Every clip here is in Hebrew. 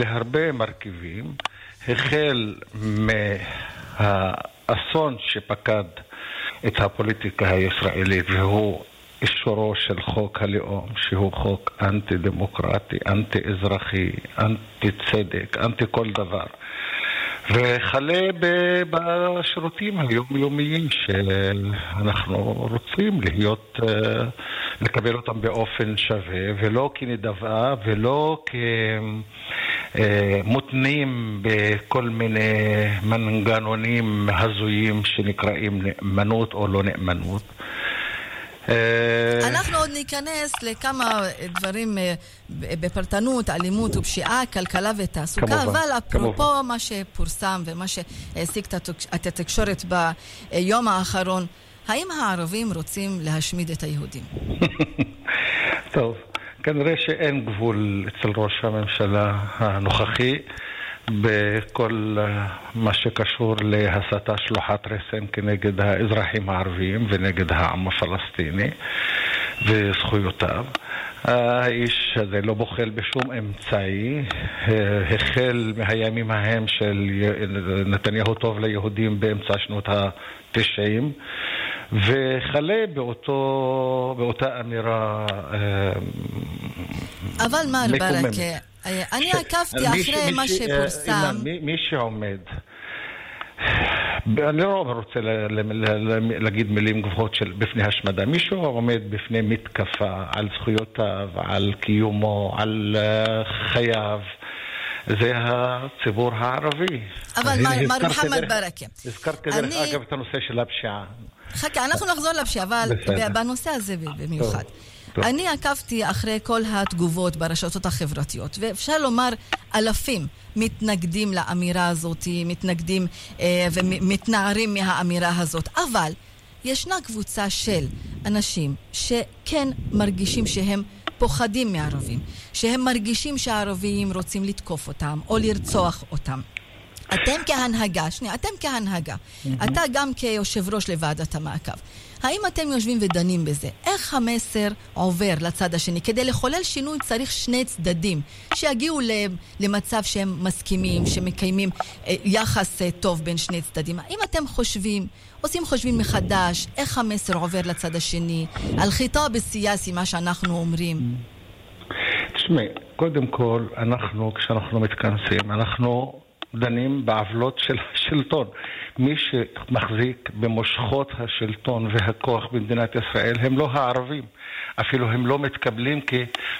להרבה מרכיבים, החל מהאסון שפקד את הפוליטיקה הישראלית, והוא אישורו של חוק הלאום, שהוא חוק אנטי-דמוקרטי, אנטי-אזרחי, אנטי-צדק, אנטי כל דבר. וכלה בשירותים היומיומיים שאנחנו רוצים להיות, אה, לקבל אותם באופן שווה, ולא כנדבה ולא כמותנים בכל מיני מנגנונים הזויים שנקראים נאמנות או לא נאמנות. אה, אנחנו עוד ניכנס לכמה דברים אה, בפרטנות, אלימות ופשיעה, כלכלה ותעסוקה, כמובן, אבל אפרופו כמובן. מה שפורסם ומה שהעסיק את התקשורת ביום האחרון, האם הערבים רוצים להשמיד את היהודים? טוב, כנראה שאין גבול אצל ראש הממשלה הנוכחי. בכל אה, מה שקשור להסתה שלוחת רסן כנגד האזרחים הערביים ונגד העם הפלסטיני וזכויותיו. האיש הזה לא בוחל בשום אמצעי, אה, החל מהימים ההם של נתניהו טוב ליהודים באמצע שנות ה-90 וכלה באותו, באותה אמירה אה, אבל מר ברכה, אני עקבתי אחרי מה שפורסם. מי שעומד אני לא רוצה להגיד מילים גבוהות של בפני השמדה. מישהו עומד בפני מתקפה על זכויותיו, על קיומו, על אה, חייו. זה הציבור הערבי. אבל מר מוחמד ברכה. הזכרתי דרך אגב את הנושא של הפשיעה. חכה, אנחנו נחזור לפשיעה, אבל בנושא הזה במיוחד. טוב. אני עקבתי אחרי כל התגובות ברשתות החברתיות, ואפשר לומר אלפים מתנגדים לאמירה הזאת, מתנגדים אה, ומתנערים מהאמירה הזאת. אבל ישנה קבוצה של אנשים שכן מרגישים שהם פוחדים מערבים, שהם מרגישים שהערבים רוצים לתקוף אותם או לרצוח אותם. אתם כהנהגה, שנייה, אתם כהנהגה. אתה גם כיושב ראש לוועדת המעקב. האם אתם יושבים ודנים בזה? איך המסר עובר לצד השני? כדי לחולל שינוי צריך שני צדדים שיגיעו למצב שהם מסכימים, שמקיימים אה, יחס אה, טוב בין שני צדדים. האם אתם חושבים, עושים חושבים מחדש, איך המסר עובר לצד השני? על חיטה בסיאסי, מה שאנחנו אומרים. תשמעי, קודם כל, אנחנו, כשאנחנו מתכנסים, אנחנו דנים בעוולות של השלטון. מי שמחזיק במושכות השלטון והכוח במדינת ישראל הם לא הערבים. אפילו הם לא מתקבלים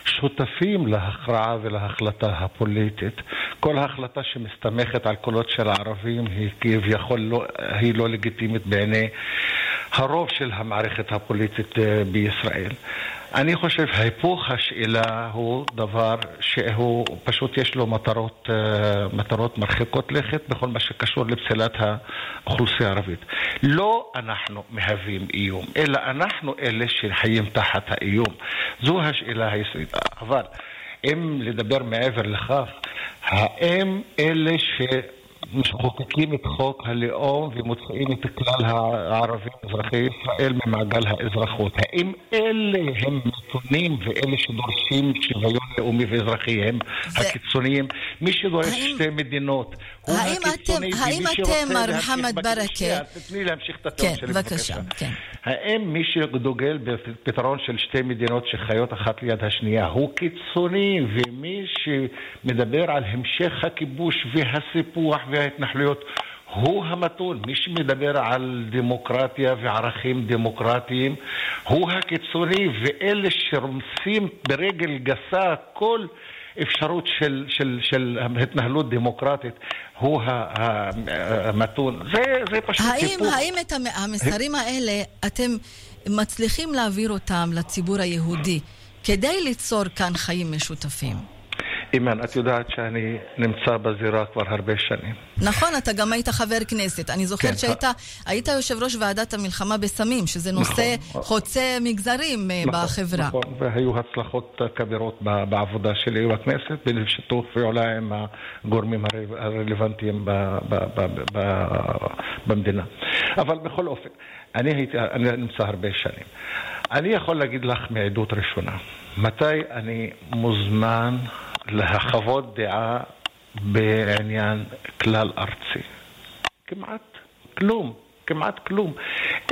כשותפים להכרעה ולהחלטה הפוליטית. כל החלטה שמסתמכת על קולות של הערבים היא כביכול לא, היא לא לגיטימית בעיני הרוב של המערכת הפוליטית אה, בישראל. אני חושב היפוך השאלה הוא דבר שהוא פשוט יש לו מטרות, אה, מטרות מרחיקות לכת בכל מה שקשור לפסילת האוכלוסייה הערבית. לא אנחנו מהווים איום, אלא אנחנו אלה שחיים תחת האיום. זו השאלה היסודית. אבל אם לדבר מעבר לכך, האם אלה ש... מחוקקים את חוק הלאום ומוציאים את כלל הערבים אזרחי ישראל ממעגל האזרחות. האם אלה הם נתונים ואלה שדורשים שוויון לאומי ואזרחי הם זה... הקיצוניים? מי שדורש האם... שתי מדינות האם אתם, האם אתם, מר מוחמד ברכה... תתני להמשיך את הטיעון כן, שלי בבקשה. כן. האם מי שדוגל בפתרון של שתי מדינות שחיות אחת ליד השנייה הוא קיצוני, ומי שמדבר על המשך הכיבוש והסיפוח וההתנחלויות הוא המתון. מי שמדבר על דמוקרטיה וערכים דמוקרטיים הוא הקיצוני, ואלה שרומסים ברגל גסה כל אפשרות של, של, של התנהלות דמוקרטית הוא המתון. זה, זה פשוט האם, סיפור. האם את המסרים האלה אתם מצליחים להעביר אותם לציבור היהודי כדי ליצור כאן חיים משותפים? אימן, את יודעת שאני נמצא בזירה כבר הרבה שנים. נכון, אתה גם היית חבר כנסת. אני זוכרת כן, שהיית היית יושב ראש ועדת המלחמה בסמים, שזה נושא נכון, חוצה מגזרים אה, נכון, בחברה. נכון, והיו הצלחות כבירות בעבודה שלי בכנסת, בשיתוף פעולה עם הגורמים הרלוונטיים במדינה. אבל בכל אופן, אני, הייתי, אני נמצא הרבה שנים. אני יכול להגיד לך מעדות ראשונה, מתי אני מוזמן לחוות דעה בעניין כלל ארצי? כמעט כלום. כמעט כלום.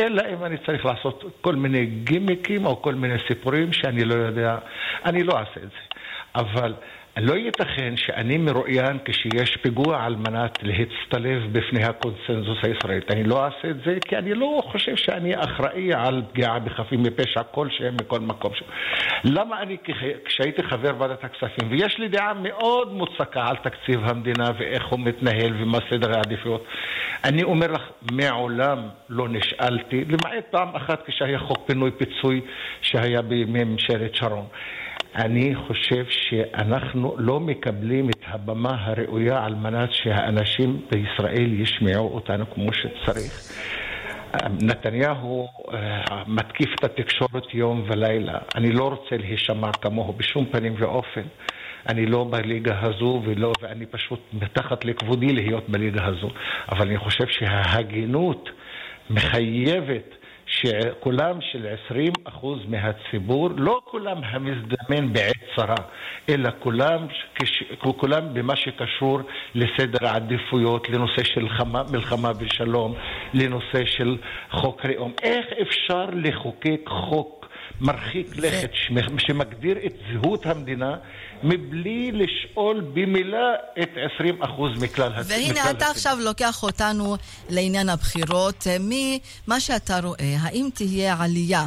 אלא אם אני צריך לעשות כל מיני גימיקים או כל מיני סיפורים שאני לא יודע, אני לא אעשה את זה. אבל לא ייתכן שאני מרואיין כשיש פיגוע על מנת להצטלב בפני הקונסנזוס הישראלי. אני לא אעשה את זה כי אני לא חושב שאני אחראי על פגיעה בחפים מפשע כלשהם מכל מקום. שם. למה אני, כשהייתי חבר ועדת הכספים, ויש לי דעה מאוד מוצקה על תקציב המדינה ואיך הוא מתנהל ומה סדר העדיפויות, אני אומר לך, מעולם לא נשאלתי, למעט פעם אחת כשהיה חוק פינוי פיצוי שהיה בימי ממשלת שרון. אני חושב שאנחנו לא מקבלים את הבמה הראויה על מנת שהאנשים בישראל ישמעו אותנו כמו שצריך. נתניהו אה, מתקיף את התקשורת יום ולילה. אני לא רוצה להישמע כמוהו בשום פנים ואופן. אני לא בליגה הזו ולא, ואני פשוט מתחת לכבודי להיות בליגה הזו. אבל אני חושב שההגינות מחייבת שקולם של 20% מהציבור, לא כולם המזדמן בעת צרה, אלא כולם, כולם במה שקשור לסדר העדיפויות, לנושא של חמה, מלחמה ושלום, לנושא של חוק לאום. איך אפשר לחוקק חוק מרחיק לכת שמגדיר את זהות המדינה מבלי לשאול במילה את 20% מכלל הציבור. והנה אתה עכשיו לוקח אותנו לעניין הבחירות. ממה שאתה רואה, האם תהיה עלייה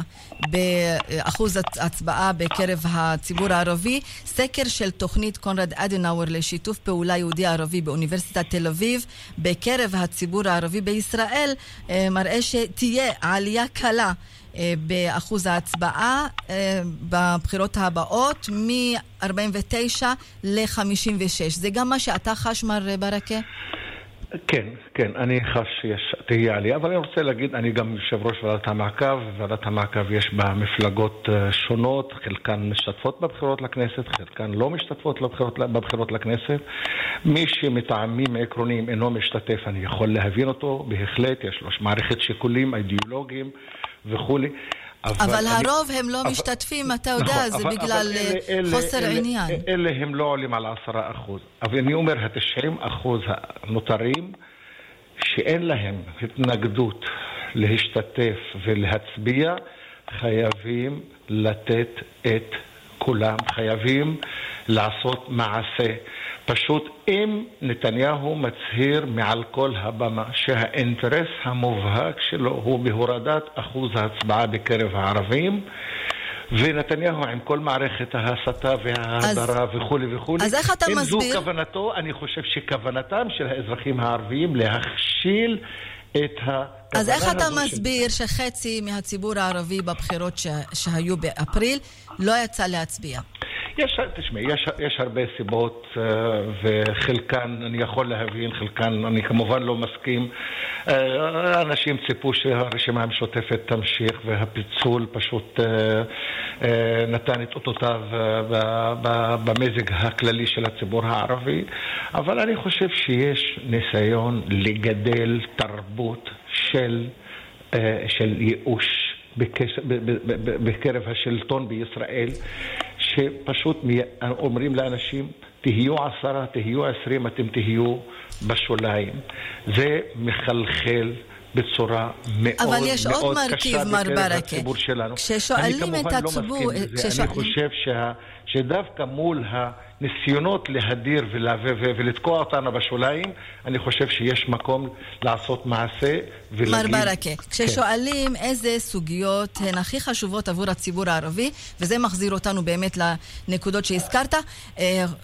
באחוז הצבעה בקרב הציבור הערבי? סקר של תוכנית קונרד אדנאואר לשיתוף פעולה יהודי-ערבי באוניברסיטת תל אביב בקרב הציבור הערבי בישראל אה, מראה שתהיה עלייה קלה. אה, באחוז ההצבעה אה, בבחירות הבאות מ-49 ל-56. זה גם מה שאתה חש, מר ברכה? כן, כן, אני חש שיש, תהיה עלייה, אבל אני רוצה להגיד, אני גם יושב ראש ועדת המעקב, ועדת המעקב יש בה מפלגות אה, שונות, חלקן משתתפות בבחירות לכנסת, חלקן לא משתתפות בבחירות, בבחירות לכנסת. מי שמטעמים עקרוניים אינו משתתף, אני יכול להבין אותו, בהחלט, יש לו מערכת שיקולים אידיאולוגיים. וכולי. אבל, אבל אני, הרוב הם לא אבל, משתתפים, אתה יודע, נכון, זה אבל, בגלל אבל אלה, אה, חוסר אלה, עניין. אלה, אלה הם לא עולים על עשרה אחוז. אבל אני אומר, התשעים אחוז הנותרים, שאין להם התנגדות להשתתף ולהצביע, חייבים לתת את כולם, חייבים לעשות מעשה. פשוט אם נתניהו מצהיר מעל כל הבמה שהאינטרס המובהק שלו הוא בהורדת אחוז ההצבעה בקרב הערבים, ונתניהו עם כל מערכת ההסתה וההדרה וכולי וכולי. אז איך אתה אם מסביר? אם זו כוונתו, אני חושב שכוונתם של האזרחים הערביים להכשיל את ה... אז איך אתה מסביר ש... שחצי מהציבור הערבי בבחירות ש... שהיו באפריל לא יצא להצביע? יש, תשמעי, יש, יש הרבה סיבות uh, וחלקן אני יכול להבין, חלקן אני כמובן לא מסכים. Uh, אנשים ציפו שהרשימה המשותפת תמשיך והפיצול פשוט uh, uh, נתן את אותותיו במזג הכללי של הציבור הערבי, אבל אני חושב שיש ניסיון לגדל תרבות של, של ייאוש. בקרב השלטון בישראל, שפשוט אומרים לאנשים, תהיו עשרה, תהיו עשרים, אתם תהיו בשוליים. זה מחלחל בצורה מאוד אבל יש מאוד עוד מרכיב, מר ברכה. כששואלים את הציבור... אני כמובן לא מסכים לזה. אני חושב שה, שדווקא מול ה... ניסיונות להדיר ולתקוע אותנו בשוליים, אני חושב שיש מקום לעשות מעשה ולהגיד... מר ברכה, כששואלים כן. איזה סוגיות הן הכי חשובות עבור הציבור הערבי, וזה מחזיר אותנו באמת לנקודות שהזכרת,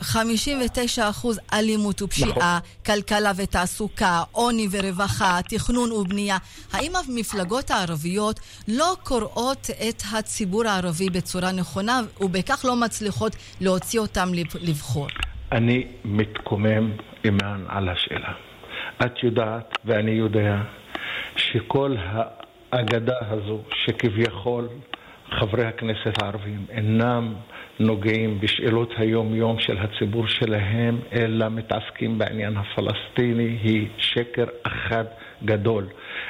59 אה, אחוז אלימות ופשיעה, נכון. כלכלה ותעסוקה, עוני ורווחה, תכנון ובנייה. האם המפלגות הערביות לא קוראות את הציבור הערבי בצורה נכונה, ובכך לא מצליחות להוציא אותם לבחור? אני מתקומם, אימאן, על השאלה. את יודעת ואני יודע שכל האגדה הזו שכביכול חברי הכנסת הערבים אינם נוגעים בשאלות היום-יום של הציבור שלהם, אלא מתעסקים בעניין הפלסטיני, היא שקר אחד גדול.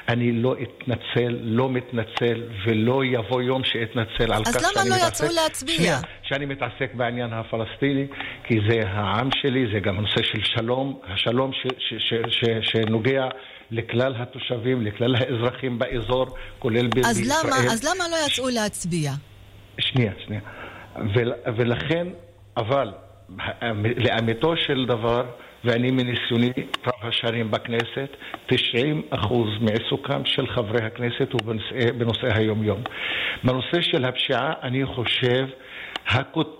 אני לא אתנצל, לא מתנצל, ולא יבוא יום שאתנצל על כך שאני מתעסק... אז למה לא יצאו להצביע? שנייה, שאני מתעסק בעניין הפלסטיני, כי זה העם שלי, זה גם הנושא של שלום, השלום ש, ש, ש, ש, שנוגע לכלל התושבים, לכלל האזרחים באזור, כולל בישראל. אז למה, אז למה לא יצאו להצביע? שנייה, שנייה. ולכן, אבל, לאמיתו של דבר, ואני מניסיוני רב השנים בכנסת, 90% מעיסוקם של חברי הכנסת הוא בנושא, בנושא היום-יום. בנושא של הפשיעה, אני חושב,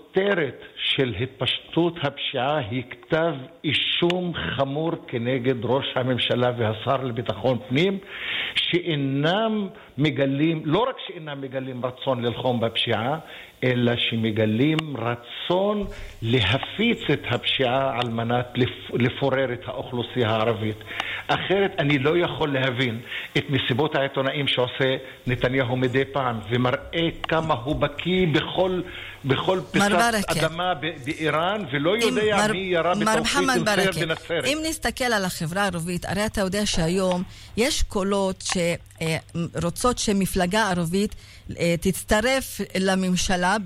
הכותרת של התפשטות הפשיעה היא כתב אישום חמור כנגד ראש הממשלה והשר לביטחון פנים, שאינם מגלים, לא רק שאינם מגלים רצון ללחום בפשיעה, אלא שמגלים רצון להפיץ את הפשיעה על מנת לפורר את האוכלוסייה הערבית. אחרת אני לא יכול להבין את מסיבות העיתונאים שעושה נתניהו מדי פעם ומראה כמה הוא בקיא בכל, בכל פיסת אדמה באיראן ולא יודע מר, מי ירה בתוכנית יוצר בנצרת. אם נסתכל על החברה הערבית, הרי אתה יודע שהיום יש קולות שרוצות שמפלגה ערבית אה, תצטרף לממשלה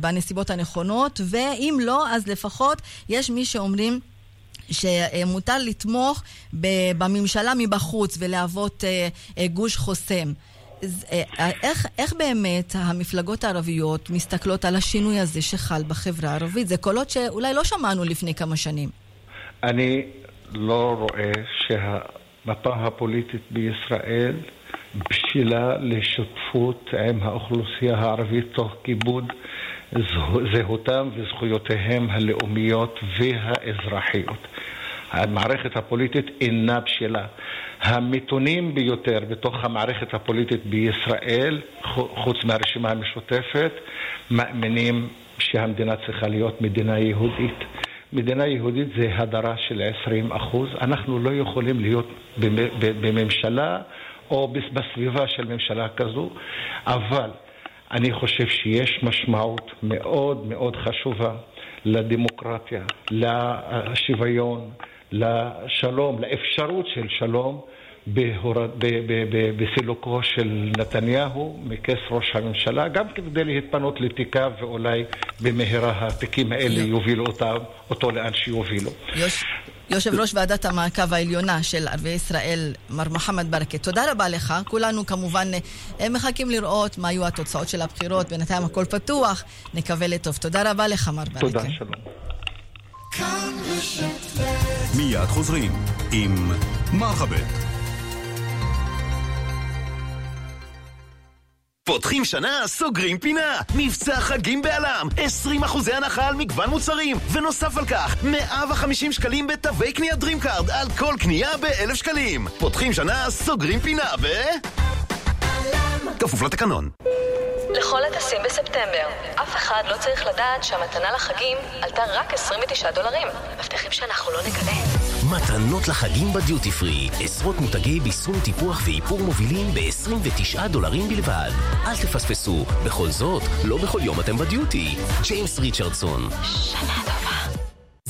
בנסיבות הנכונות, ואם לא, אז לפחות יש מי שאומרים... שמותר לתמוך בממשלה מבחוץ ולהוות אה, אה, גוש חוסם. איך, איך באמת המפלגות הערביות מסתכלות על השינוי הזה שחל בחברה הערבית? זה קולות שאולי לא שמענו לפני כמה שנים. אני לא רואה שהמפה הפוליטית בישראל בשלה לשותפות עם האוכלוסייה הערבית תוך כיבוד זהותם וזכויותיהם הלאומיות והאזרחיות. המערכת הפוליטית אינה בשלה. המתונים ביותר בתוך המערכת הפוליטית בישראל, חוץ מהרשימה המשותפת, מאמינים שהמדינה צריכה להיות מדינה יהודית. מדינה יהודית זה הדרה של 20 אחוז. אנחנו לא יכולים להיות בממשלה או בסביבה של ממשלה כזו, אבל אני חושב שיש משמעות מאוד מאוד חשובה לדמוקרטיה, לשוויון, לשלום, לאפשרות של שלום. בהורד, ב, ב, ב, בסילוקו של נתניהו מכס ראש הממשלה, גם כדי להתפנות לתיקיו ואולי במהרה התיקים האלה יובילו אותם, אותו לאן שיובילו. יוש, יושב ראש ועדת המעקב העליונה של ערביי ישראל, מר מוחמד ברכה, תודה רבה לך. כולנו כמובן אה, מחכים לראות מה יהיו התוצאות של הבחירות, בינתיים הכל פתוח, נקווה לטוב. תודה רבה לך, מר ברכה. תודה, שלום. מיד חוזרים עם מרחבת. פותחים שנה, סוגרים פינה. מבצע חגים בעלם, 20 אחוזי הנחה על מגוון מוצרים. ונוסף על כך, 150 שקלים בתווי קנייה DreamCard על כל קנייה ב-1,000 שקלים. פותחים שנה, סוגרים פינה ב... כפוף לתקנון. לכל הטסים בספטמבר. אף אחד לא צריך לדעת שהמתנה לחגים עלתה רק 29 דולרים. מבטיחים שאנחנו לא נגלה. מתנות לחגים בדיוטי פרי. עשרות מותגי ביסום טיפוח ואיפור מובילים ב-29 דולרים בלבד. אל תפספסו. בכל זאת, לא בכל יום אתם בדיוטי. ג'יימס ריצ'רדסון. שנה טובה.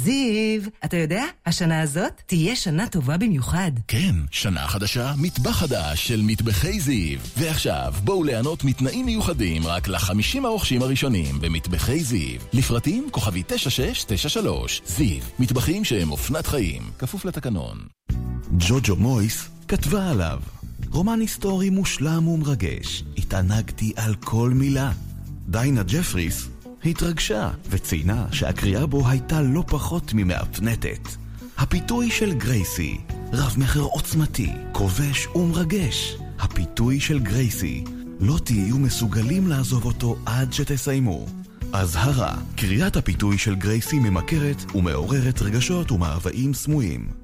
זיו, אתה יודע, השנה הזאת תהיה שנה טובה במיוחד. כן, שנה חדשה, מטבח חדש של מטבחי זיו. ועכשיו, בואו ליהנות מתנאים מיוחדים רק לחמישים הרוכשים הראשונים במטבחי זיו. לפרטים כוכבי 9693. זיו, מטבחים שהם אופנת חיים, כפוף לתקנון. ג'וג'ו מויס כתבה עליו. רומן היסטורי מושלם ומרגש. התענגתי על כל מילה. דיינה ג'פריס התרגשה וציינה שהקריאה בו הייתה לא פחות ממהפנטת. הפיתוי של גרייסי, רב-מכר עוצמתי, כובש ומרגש. הפיתוי של גרייסי, לא תהיו מסוגלים לעזוב אותו עד שתסיימו. אזהרה, קריאת הפיתוי של גרייסי ממכרת ומעוררת רגשות ומאוויים סמויים.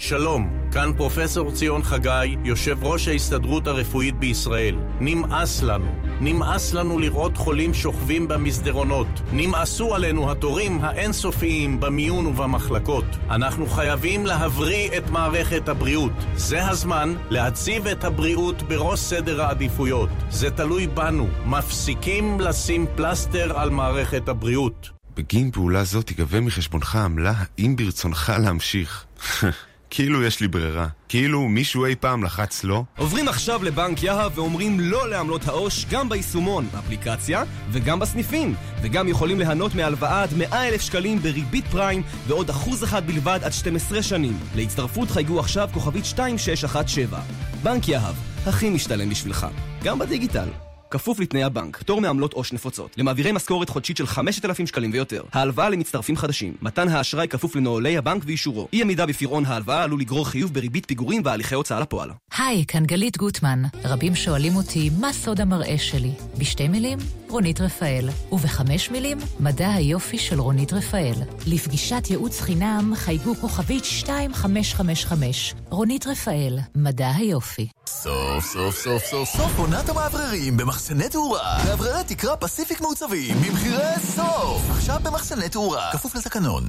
שלום, כאן פרופסור ציון חגי, יושב ראש ההסתדרות הרפואית בישראל. נמאס לנו. נמאס לנו לראות חולים שוכבים במסדרונות. נמאסו עלינו התורים האינסופיים במיון ובמחלקות. אנחנו חייבים להבריא את מערכת הבריאות. זה הזמן להציב את הבריאות בראש סדר העדיפויות. זה תלוי בנו. מפסיקים לשים פלסטר על מערכת הבריאות. בגין פעולה זו תיגבה מחשבונך עמלה, האם ברצונך להמשיך. כאילו יש לי ברירה. כאילו מישהו אי פעם לחץ לא. עוברים עכשיו לבנק יהב ואומרים לא לעמלות העו"ש גם ביישומון, באפליקציה וגם בסניפים. וגם יכולים ליהנות מהלוואה עד 100 אלף שקלים בריבית פריים ועוד אחוז אחד בלבד עד 12 שנים. להצטרפות חייגו עכשיו כוכבית 2617. בנק יהב, הכי משתלם בשבילך. גם בדיגיטל. כפוף לתנאי הבנק, פטור מעמלות עו"ש נפוצות. למעבירי משכורת חודשית של 5,000 שקלים ויותר. ההלוואה למצטרפים חדשים. מתן האשראי כפוף לנוהלי הבנק ואישורו. אי עמידה בפירעון ההלוואה עלול לגרור חיוב בריבית פיגורים והליכי הוצאה לפועל. היי, כאן גלית גוטמן. רבים שואלים אותי, מה סוד המראה שלי? בשתי מילים, רונית רפאל. ובחמש מילים, מדע היופי של רונית רפאל. לפגישת ייעוץ חינם חייגו כוכבית 2555. רונית רפאל, מדע היופי. סוף סוף סוף סוף סוף עונת המאווררים במחסני תאורה. מאווררי תקרה פסיפיק מעוצבים במחירי סוף. עכשיו במחסני תאורה. כפוף לתקנון.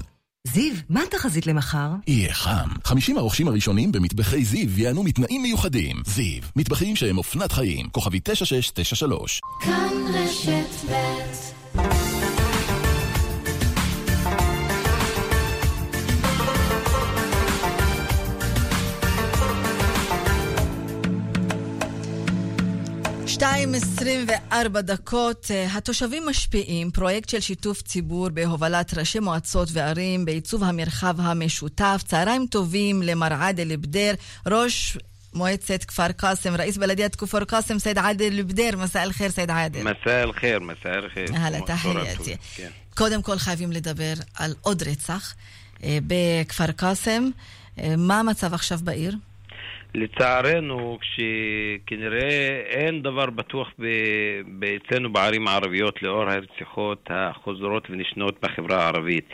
זיו, מה התחזית למחר? יהיה חם. 50 הרוכשים הראשונים במטבחי זיו ייהנו מתנאים מיוחדים. זיו, מטבחים שהם אופנת חיים. כוכבי 9693. כאן רשת ב' 2.24 דקות. התושבים משפיעים, פרויקט של שיתוף ציבור בהובלת ראשי מועצות וערים בעיצוב המרחב המשותף. צהריים טובים למר עדל בדר, ראש מועצת כפר קאסם, رئيس بلدية كفر قاسم، السيد عادل بدير، مساء الخير سيد عادل. مساء الخير، مساء الخير. أهلا، تحياتي. קודם כל חייבים לדבר על עוד רצח בכפר קאסם. מה המצב עכשיו בעיר? לצערנו, כשכנראה אין דבר בטוח אצלנו בערים הערביות לאור הרציחות החוזרות ונשנות בחברה הערבית.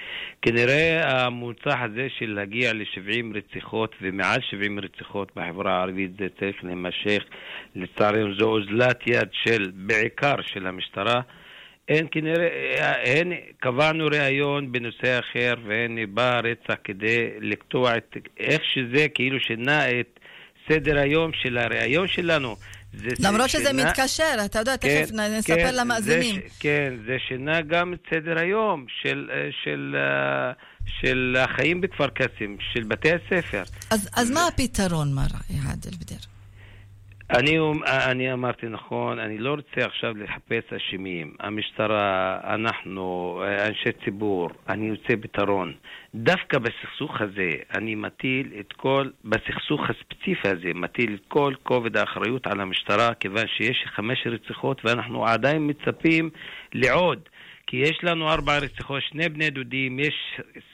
כנראה הממוצע הזה של להגיע ל-70 רציחות ומעל 70 רציחות בחברה הערבית זה צריך להימשך. לצערנו זו אוזלת יד של, בעיקר של המשטרה. אין כנראה, אין, קבענו ראיון בנושא אחר והנה בא רצח כדי לקטוע את, איך שזה כאילו שינה את סדר היום של הראיון שלנו. למרות שזה שינה... מתקשר, אתה יודע, כן, תכף נספר כן, למאזינים. ש... כן, זה שינה גם את סדר היום של, של, של, של החיים בכפר קאסם, של בתי הספר. אז, אז מה הפתרון, מר עאדל בדיר? אני, אני אמרתי נכון, אני לא רוצה עכשיו לחפש אשמים. המשטרה, אנחנו, אנשי ציבור, אני רוצה פתרון. דווקא בסכסוך הזה, אני מטיל את כל, בסכסוך הספציפי הזה, מטיל את כל כובד האחריות על המשטרה, כיוון שיש חמש רציחות ואנחנו עדיין מצפים לעוד. כי יש לנו ארבע רציחות, שני בני דודים, יש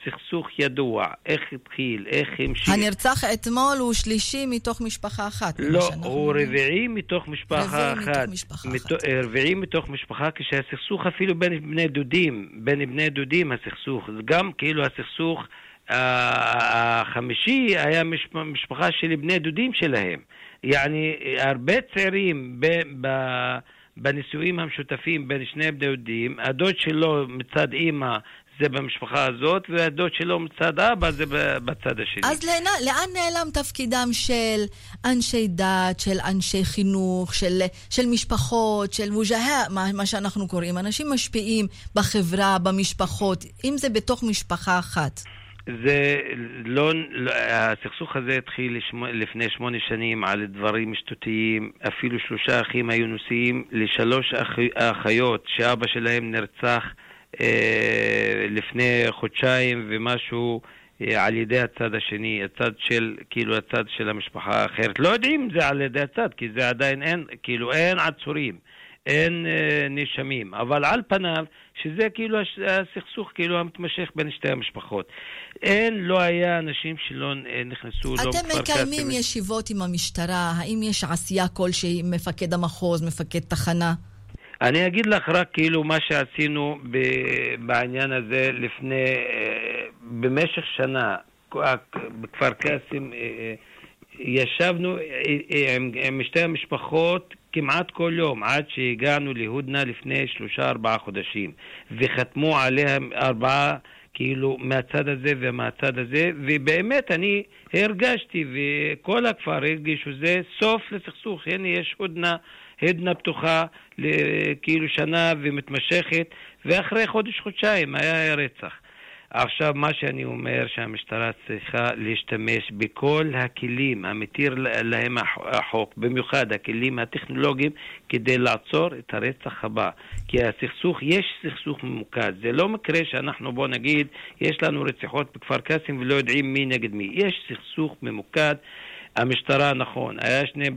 סכסוך ידוע, איך התחיל, איך המשיך. הנרצח אתמול הוא שלישי מתוך משפחה אחת. לא, הוא רביעי מתוך משפחה רביעי אחת. מתוך משפחה מת... אחת. רביעי מתוך משפחה, כשהסכסוך אפילו בין בני דודים, בין בני דודים הסכסוך, גם כאילו הסכסוך החמישי היה משפחה של בני דודים שלהם. יעני, הרבה צעירים ב... ב בנישואים המשותפים בין שני בני דודים, הדוד שלו מצד אימא זה במשפחה הזאת, והדוד שלו מצד אבא זה בצד השני. אז לאן, לאן נעלם תפקידם של אנשי דת, של אנשי חינוך, של, של משפחות, של מוג'הה, מה, מה שאנחנו קוראים, אנשים משפיעים בחברה, במשפחות, אם זה בתוך משפחה אחת? זה לא, לא, הסכסוך הזה התחיל לפני שמונה שנים על דברים שטותיים, אפילו שלושה אחים היו נוסעים לשלוש אח, אחיות שאבא שלהם נרצח אה, לפני חודשיים ומשהו אה, על ידי הצד השני, הצד של, כאילו הצד של המשפחה האחרת. לא יודעים אם זה על ידי הצד, כי זה עדיין אין, כאילו אין עצורים. אין אה, נאשמים, אבל על פניו, שזה כאילו הסכסוך כאילו המתמשך בין שתי המשפחות. אין, לא היה אנשים שלא אה, נכנסו, לא אתם מקיימים ישיבות עם המשטרה, האם יש עשייה כלשהי עם מפקד המחוז, מפקד תחנה? אני אגיד לך רק כאילו מה שעשינו בעניין הזה לפני, אה, במשך שנה, בכפר קאסם, ישבנו עם, עם שתי המשפחות כמעט כל יום, עד שהגענו להודנה לפני שלושה ארבעה חודשים, וחתמו עליה ארבעה, כאילו, מהצד הזה ומהצד הזה, ובאמת אני הרגשתי, וכל הכפר הרגישו, זה סוף לסכסוך, הנה יש הודנה, הודנה פתוחה, כאילו שנה ומתמשכת, ואחרי חודש-חודשיים היה רצח. עכשיו, מה שאני אומר, שהמשטרה צריכה להשתמש בכל הכלים המתיר להם החוק, במיוחד הכלים הטכנולוגיים, כדי לעצור את הרצח הבא. כי הסכסוך, יש סכסוך ממוקד. זה לא מקרה שאנחנו, בוא נגיד, יש לנו רציחות בכפר קאסם ולא יודעים מי נגד מי. יש סכסוך ממוקד. המשטרה, נכון, היה שני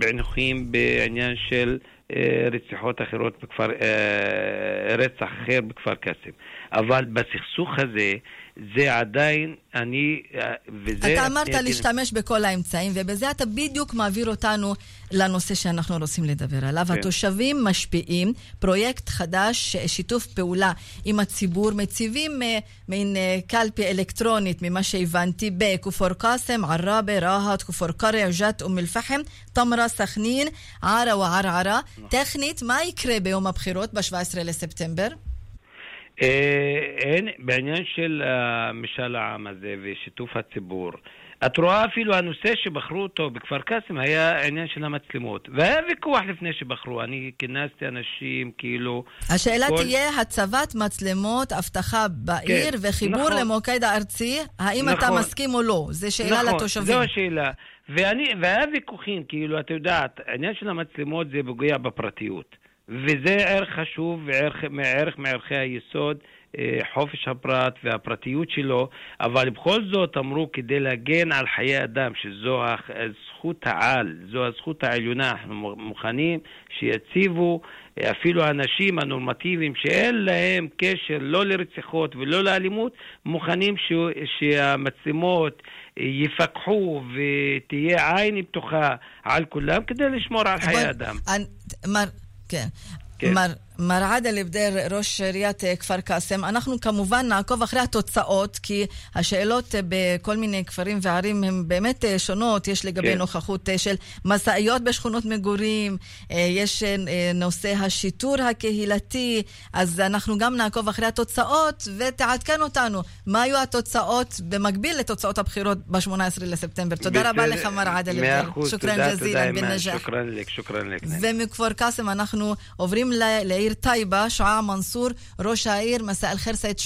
פענוחים בעניין של אה, רציחות אחרות בכפר, אה, רצח אחר בכפר קאסם. אבל בסכסוך הזה, זה עדיין, אני, אה, וזה... אתה אמרת להשתמש בכל האמצעים, ובזה אתה בדיוק מעביר אותנו לנושא שאנחנו רוצים לדבר עליו. כן. התושבים משפיעים, פרויקט חדש, שיתוף פעולה עם הציבור, מציבים מין קלפי אלקטרונית, ממה שהבנתי, בכפר קאסם, עראבה, רהט, כפר קרע, ג'ת, אום אל-פחם, תמרה, סכנין, ערה וערערה. טכנית, מה יקרה ביום הבחירות ב-17 לספטמבר? אין, בעניין של משאל העם הזה ושיתוף הציבור, את רואה אפילו הנושא שבחרו אותו בכפר קאסם היה העניין של המצלמות. והיה ויכוח לפני שבחרו, אני כינסתי אנשים כאילו... השאלה כל... תהיה הצבת מצלמות, אבטחה בעיר כן, וחיבור נכון. למוקד הארצי, האם נכון, אתה מסכים או לא? זו שאלה נכון, לתושבים. זו השאלה. ואני, והיה ויכוחים, כאילו, את יודעת, העניין של המצלמות זה פוגע בפרטיות. וזה ערך חשוב וערך מערך מערכי היסוד, אה, חופש הפרט והפרטיות שלו, אבל בכל זאת אמרו כדי להגן על חיי אדם, שזו זכות העל, זו הזכות העליונה, אנחנו מוכנים שיציבו אה, אפילו האנשים הנורמטיביים שאין להם קשר לא לרציחות ולא לאלימות, מוכנים ש... שהמצלמות יפקחו ותהיה עין פתוחה על כולם כדי לשמור על חיי אדם. מר, כן. כן. מר, מר עדל אבדר, ראש עיריית אה, כפר קאסם, אנחנו כמובן נעקוב אחרי התוצאות, כי השאלות אה, בכל מיני כפרים וערים הן באמת אה, שונות. יש לגבי כן. נוכחות של משאיות בשכונות מגורים, יש נושא השיטור הקהילתי, אז אנחנו גם נעקוב אחרי התוצאות ותעדכן אותנו מה היו התוצאות במקביל לתוצאות הבחירות ב-18 לספטמבר. תודה רבה לך, מר עדל. מאה אחוז, תודה, תודה, אימן. שוכרן לק, שוכרן לק. ומכפר קאסם אנחנו עוברים ל... העיר טייבה, שועה מנסור, ראש העיר, מסע אל-חיר סייד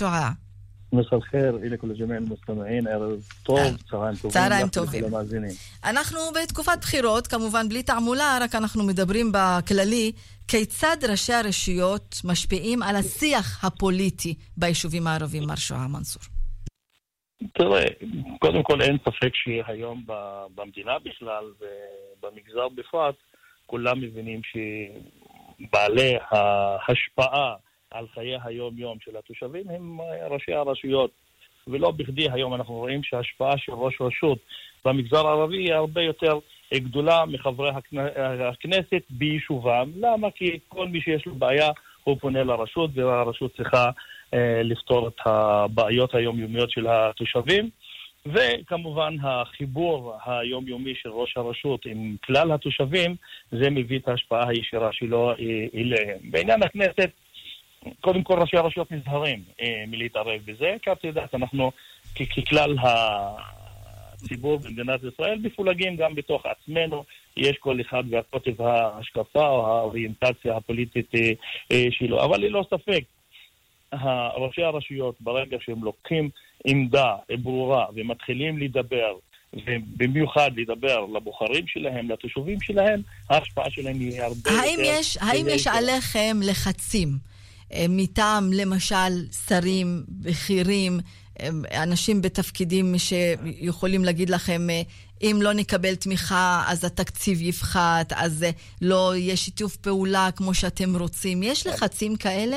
אל חיר, אלה כל لجميع المستمعين ערב טוב, צהריים טובים. צהריים טובים. אנחנו בתקופת בחירות, כמובן בלי תעמולה, רק אנחנו מדברים בכללי, כיצד ראשי הרשויות משפיעים על השיח הפוליטי ביישובים הערבים, מר שועה מנסור? תראה, קודם כל אין ספק שהיום במדינה בכלל ובמגזר בפרט, כולם מבינים בעלי ההשפעה על חיי היום-יום של התושבים הם ראשי הרשויות. ולא בכדי היום אנחנו רואים שההשפעה של ראש רשות במגזר הערבי היא הרבה יותר גדולה מחברי הכנסת ביישובם. למה? כי כל מי שיש לו בעיה הוא פונה לרשות, והרשות צריכה אה, לפתור את הבעיות היומיומיות של התושבים. וכמובן החיבור היומיומי של ראש הרשות עם כלל התושבים, זה מביא את ההשפעה הישירה שלו אה, אליהם. בעניין הכנסת, קודם כל ראשי הרשויות נזהרים אה, מלהתערב בזה, כי את יודעת, אנחנו ככלל הציבור במדינת ישראל מפולגים גם בתוך עצמנו, יש כל אחד והקוטב ההשקפה או האוריינטציה הפוליטית אה, שלו, אבל ללא ספק, ראשי הרשויות, ברגע שהם לוקחים עמדה ברורה ומתחילים לדבר, ובמיוחד לדבר לבוחרים שלהם, לתושבים שלהם, ההשפעה שלהם היא הרבה האם יותר... יש, האם יש עליכם לחצים אה, מטעם, למשל, שרים, בכירים, אה, אנשים בתפקידים שיכולים להגיד לכם, אה, אם לא נקבל תמיכה, אז התקציב יפחת, אז לא יהיה שיתוף פעולה כמו שאתם רוצים. יש לחצים כאלה?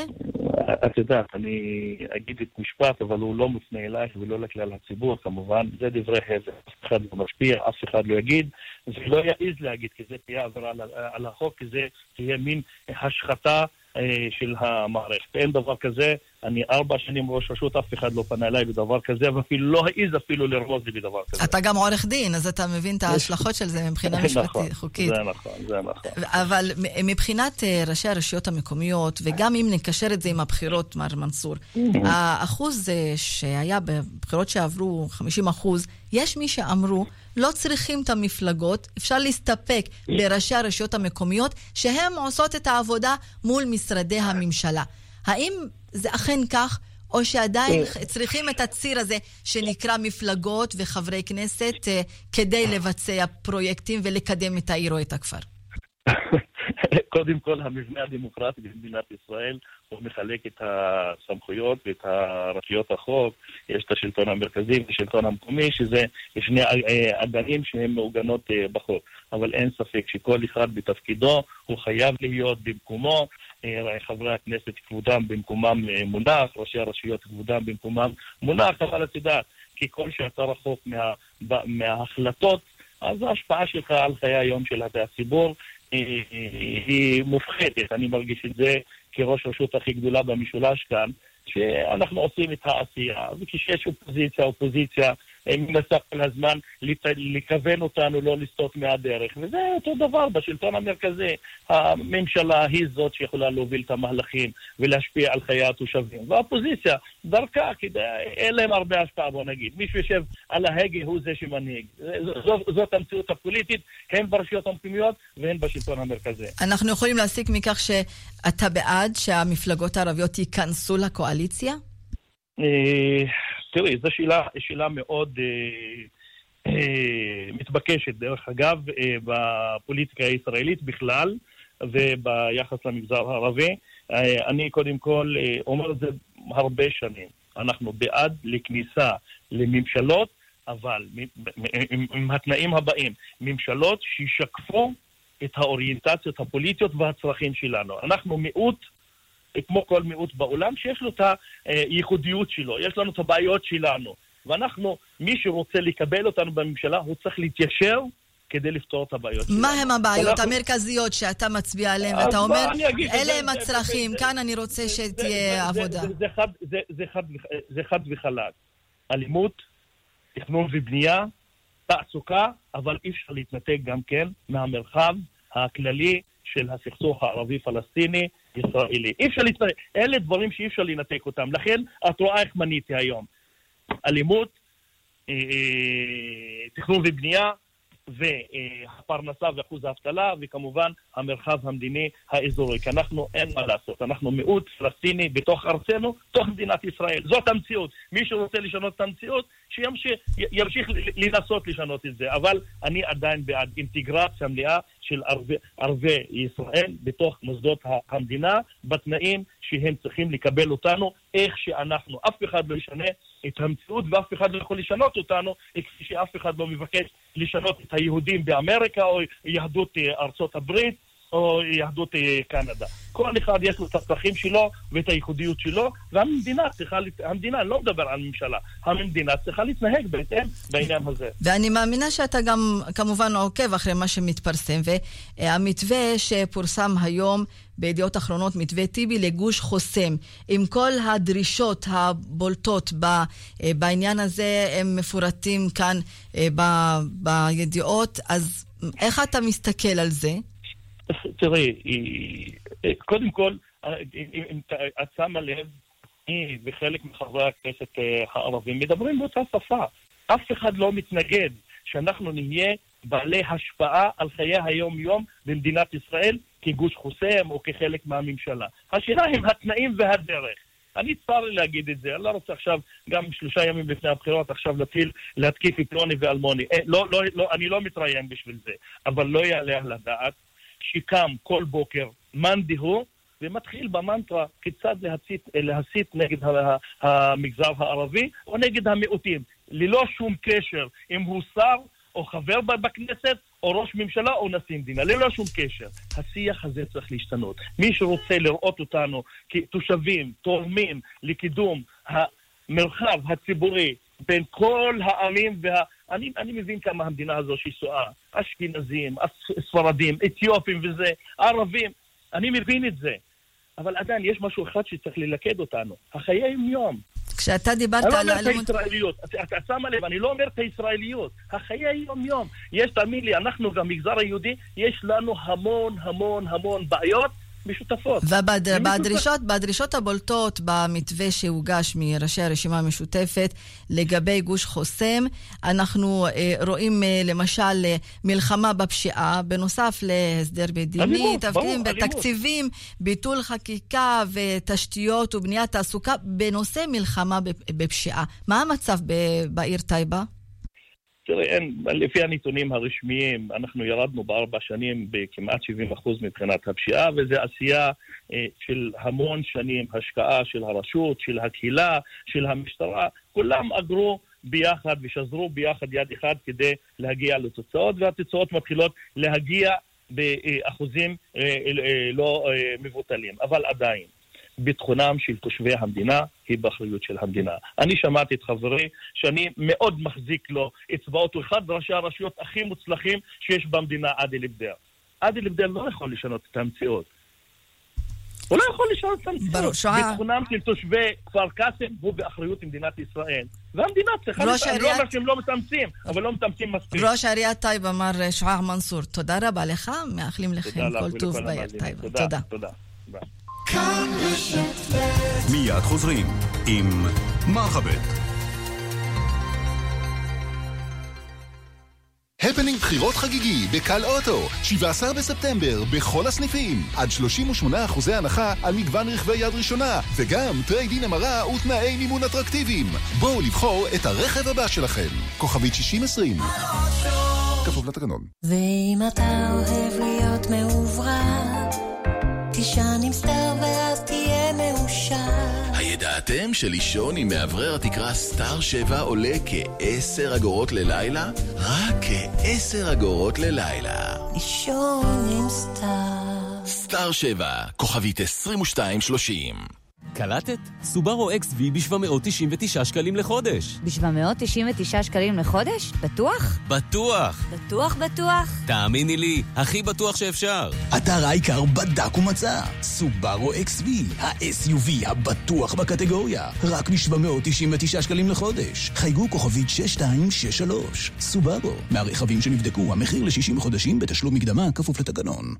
את יודעת, אני אגיד את משפט, אבל הוא לא מופנה אלייך ולא לכלל הציבור, כמובן. זה דברי הבל. אף אחד לא משפיע, אף אחד לא יגיד, ולא יעז להגיד, כי זה תהיה עבירה על החוק, כי זה תהיה מין השחתה אה, של המערכת. אין דבר כזה, אני ארבע שנים ראש רשות, אף אחד לא פנה אליי בדבר כזה, ואפילו לא העז אפילו לרמוז לי בדבר כזה. אתה גם עורך דין, אז אתה מבין את ההשלכות של זה מבחינה משפטית, נכון, חוקית. זה נכון, זה נכון. אבל מבחינת אה, ראשי הרשויות המקומיות, וגם אם נקשר את זה עם הבחירות, מר מנסור, האחוז אה, שהיה בבחירות שעברו, 50 אחוז, יש מי שאמרו, לא צריכים את המפלגות, אפשר להסתפק בראשי הרשויות המקומיות, שהן עושות את העבודה מול משרדי הממשלה. האם זה אכן כך, או שעדיין צריכים את הציר הזה שנקרא מפלגות וחברי כנסת כדי לבצע פרויקטים ולקדם את העיר או את הכפר? קודם כל, המבנה הדמוקרטי במדינת ישראל, הוא מחלק את הסמכויות ואת רשויות החוק. יש את השלטון המרכזי ואת השלטון המקומי, שזה שני אדנים שהן מעוגנות בחוק. אבל אין ספק שכל אחד בתפקידו, הוא חייב להיות במקומו. חברי הכנסת כבודם במקומם מונח, ראשי הרשויות כבודם במקומם מונח, אבל את יודעת, ככל שאתה רחוק מה, מההחלטות, אז ההשפעה שלך על חיי היום של הציבור היא, היא מופחתת. אני מרגיש את זה כראש רשות הכי גדולה במשולש כאן, שאנחנו עושים את העשייה, וכשיש אופוזיציה, אופוזיציה מנסה כל הזמן לכוון אותנו לא לסטות מהדרך. וזה אותו דבר בשלטון המרכזי. הממשלה היא זאת שיכולה להוביל את המהלכים ולהשפיע על חיי התושבים. והאופוזיציה, דרכה, כדי, אין להם הרבה השפעה, בוא נגיד. מי שיושב על ההגה הוא זה שמנהיג. זאת, זאת המציאות הפוליטית, הן ברשויות המקומיות והן בשלטון המרכזי. אנחנו יכולים להסיק מכך שאתה בעד שהמפלגות הערביות ייכנסו לקואליציה? אה, תראי, זו שאלה, שאלה מאוד אה, אה, מתבקשת, דרך אגב, בפוליטיקה הישראלית בכלל וביחס למגזר הערבי. אני קודם כל אומר את זה הרבה שנים. אנחנו בעד לכניסה לממשלות, אבל עם, עם התנאים הבאים, ממשלות שישקפו את האוריינטציות הפוליטיות והצרכים שלנו. אנחנו מיעוט כמו כל מיעוט בעולם, שיש לו את הייחודיות שלו, יש לנו את הבעיות שלנו. ואנחנו, מי שרוצה לקבל אותנו בממשלה, הוא צריך להתיישר כדי לפתור את הבעיות שלנו. מה הם הבעיות אנחנו... המרכזיות שאתה מצביע עליהן, ואתה אומר, אלה הם הצרכים, כאן אני רוצה שתהיה עבודה. זה חד וחלק. אלימות, תכנון ובנייה, תעסוקה, אבל אי אפשר להתנתק גם כן מהמרחב הכללי של הסכסוך הערבי-פלסטיני, ישראלי. אי אפשר להתנתק, אלה דברים שאי אפשר לנתק אותם. לכן את רואה איך מניתי היום. אלימות, אה, אה, תכנון ובנייה, והפרנסה ואחוז האבטלה, וכמובן המרחב המדיני האזורי. כי אנחנו, אין מה לעשות, אנחנו מיעוט פלסטיני בתוך ארצנו, תוך מדינת ישראל. זאת המציאות. מי שרוצה לשנות את המציאות, שימשיך לנסות לשנות את זה. אבל אני עדיין בעד אינטגרציה מלאה של ערבי, ערבי ישראל בתוך מוסדות המדינה, בתנאים שהם צריכים לקבל אותנו איך שאנחנו. אף אחד לא ישנה את המציאות ואף אחד לא יכול לשנות אותנו, כפי שאף אחד לא מבקש לשנות את היהודים באמריקה או יהדות אה, ארצות הברית. או יהדות אה, קנדה. כל אחד יש לו את הצרכים שלו ואת הייחודיות שלו, והמדינה צריכה, המדינה, לא מדבר על ממשלה, המדינה צריכה להתנהג בהתאם בעניין הזה. ואני מאמינה שאתה גם כמובן עוקב אחרי מה שמתפרסם, והמתווה שפורסם היום בידיעות אחרונות, מתווה טיבי לגוש חוסם, עם כל הדרישות הבולטות אה, בעניין הזה, הם מפורטים כאן אה, בידיעות, אז איך אתה מסתכל על זה? תראי, קודם כל, אם את שמה לב, היא וחלק מחברי הכנסת אה, הערבים מדברים באותה שפה. אף אחד לא מתנגד שאנחנו נהיה בעלי השפעה על חיי היום-יום במדינת ישראל כגוש חוסם או כחלק מהממשלה. השאלה הם התנאים והדרך. אני צר לי להגיד את זה, אני לא רוצה עכשיו, גם שלושה ימים לפני הבחירות, עכשיו להתחיל להתקיף את פלוני ואלמוני. אה, לא, לא, לא, אני לא מתראיין בשביל זה, אבל לא יעלה על הדעת שקם כל בוקר מאן דהוא ומתחיל במנטרה כיצד להסית, להסית נגד המגזר הערבי או נגד המיעוטים, ללא שום קשר אם הוא שר או חבר בכנסת או ראש ממשלה או נשיא מדינה, ללא שום קשר. השיח הזה צריך להשתנות. מי שרוצה לראות אותנו כתושבים, תורמים לקידום המרחב הציבורי בין כל העמים וה... אני, אני מבין כמה המדינה הזו שסועה. אשכנזים, ספרדים, אתיופים וזה, ערבים. אני מבין את זה. אבל עדיין יש משהו אחד שצריך ללכד אותנו. החיי יום-יום. כשאתה דיברת על האלימות... אני לא אומר את הישראליות. את שמה לב, אני לא אומר את הישראליות. החיי יום-יום. יש, תאמין לי, אנחנו במגזר היהודי, יש לנו המון המון המון בעיות משותפות. ובדרישות הבולטות במתווה שהוגש מראשי הרשימה המשותפת לגבי גוש חוסם, אנחנו אה, רואים אה, למשל אה, מלחמה בפשיעה, בנוסף להסדר מדיני, תפקידים בתקציבים, ביטול חקיקה ותשתיות ובניית תעסוקה בנושא מלחמה בפשיעה. מה המצב בעיר טייבה? תראה, אין, לפי הנתונים הרשמיים, אנחנו ירדנו בארבע שנים בכמעט 70% מבחינת הפשיעה, וזו עשייה אה, של המון שנים, השקעה של הרשות, של הקהילה, של המשטרה, כולם אגרו ביחד ושזרו ביחד יד אחד כדי להגיע לתוצאות, והתוצאות מתחילות להגיע באחוזים אה, אה, לא מבוטלים, אבל עדיין. ביטחונם של תושבי המדינה היא באחריות של המדינה. אני שמעתי את חברי שאני מאוד מחזיק לו אצבעות, הוא אחד ראשי הרשויות הכי מוצלחים שיש במדינה, עדיל אבדל. עדיל אבדל לא יכול לשנות את המציאות. הוא לא יכול לשנות את המציאות. ביטחונם של תושבי כפר קאסם הוא באחריות מדינת ישראל. והמדינה צריכה, אני לא אומר שהם לא מתאמצים, אבל לא מתאמצים מספיק. ראש עיריית טייבה, מר שוער מנסור, תודה רבה לך, מאחלים לכם כל טוב בעיר טייבה. תודה. תודה. מיד חוזרים עם מרחבת. הפנינג בחירות חגיגי בקל אוטו, 17 בספטמבר בכל הסניפים, עד 38% הנחה על מגוון רכבי יד ראשונה, וגם trade-in המרה ותנאי מימון אטרקטיביים. בואו לבחור את הרכב הבא שלכם. כוכבית 6020. כפוף לתקנון. ואם אתה אוהב להיות מאוורר, תישן עם סטאר ואז תהיה מאושר. הידעתם שלישון עם מאוורר התקרה סטאר 7 עולה כ-10 אגורות ללילה? רק כ-10 אגורות ללילה. לישון עם סטאר. סטאר 7, כוכבית 2230 קלטת? סובארו XV ב-799 שקלים לחודש. ב-799 שקלים לחודש? בטוח? בטוח. בטוח בטוח? תאמיני לי, הכי בטוח שאפשר. אתר העיקר בדק ומצא. סובארו XV, ה-SUV הבטוח בקטגוריה. רק ב-799 שקלים לחודש. חייגו כוכבית 6263. סובארו, מהרכבים שנבדקו, המחיר ל-60 חודשים בתשלום מקדמה כפוף לתקנון.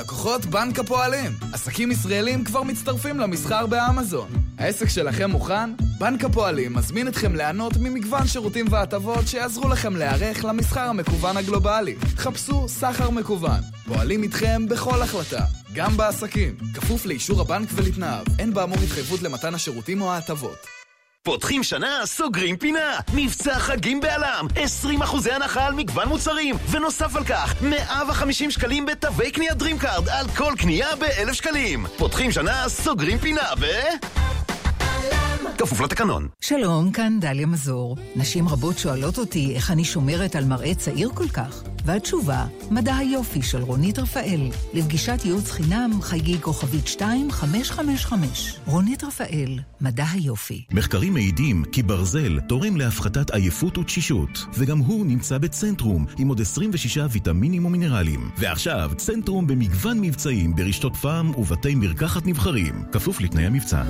לקוחות בנק הפועלים. עסקים ישראלים כבר מצטרפים למסחר באמזון. העסק שלכם מוכן? בנק הפועלים מזמין אתכם ליהנות ממגוון שירותים והטבות שיעזרו לכם להיערך למסחר המקוון הגלובלי. חפשו סחר מקוון. פועלים איתכם בכל החלטה, גם בעסקים. כפוף לאישור הבנק ולתנאיו. אין באמור התחייבות למתן השירותים או ההטבות. פותחים שנה, סוגרים פינה. מבצע חגים בעלם. 20 אחוזי הנחה על מגוון מוצרים. ונוסף על כך, 150 שקלים בתווי קנייה DreamCard על כל קנייה ב-1,000 שקלים. פותחים שנה, סוגרים פינה ב... כפוף לתקנון. שלום, כאן דליה מזור. נשים רבות שואלות אותי איך אני שומרת על מראה צעיר כל כך. והתשובה, מדע היופי של רונית רפאל. לפגישת ייעוץ חינם, חייגי כוכבית 2555. רונית רפאל, מדע היופי. מחקרים מעידים כי ברזל תורם להפחתת עייפות ותשישות, וגם הוא נמצא בצנטרום, עם עוד 26 ויטמינים ומינרלים. ועכשיו, צנטרום במגוון מבצעים ברשתות פארם ובתי מרקחת נבחרים, כפוף לתנאי המבצע.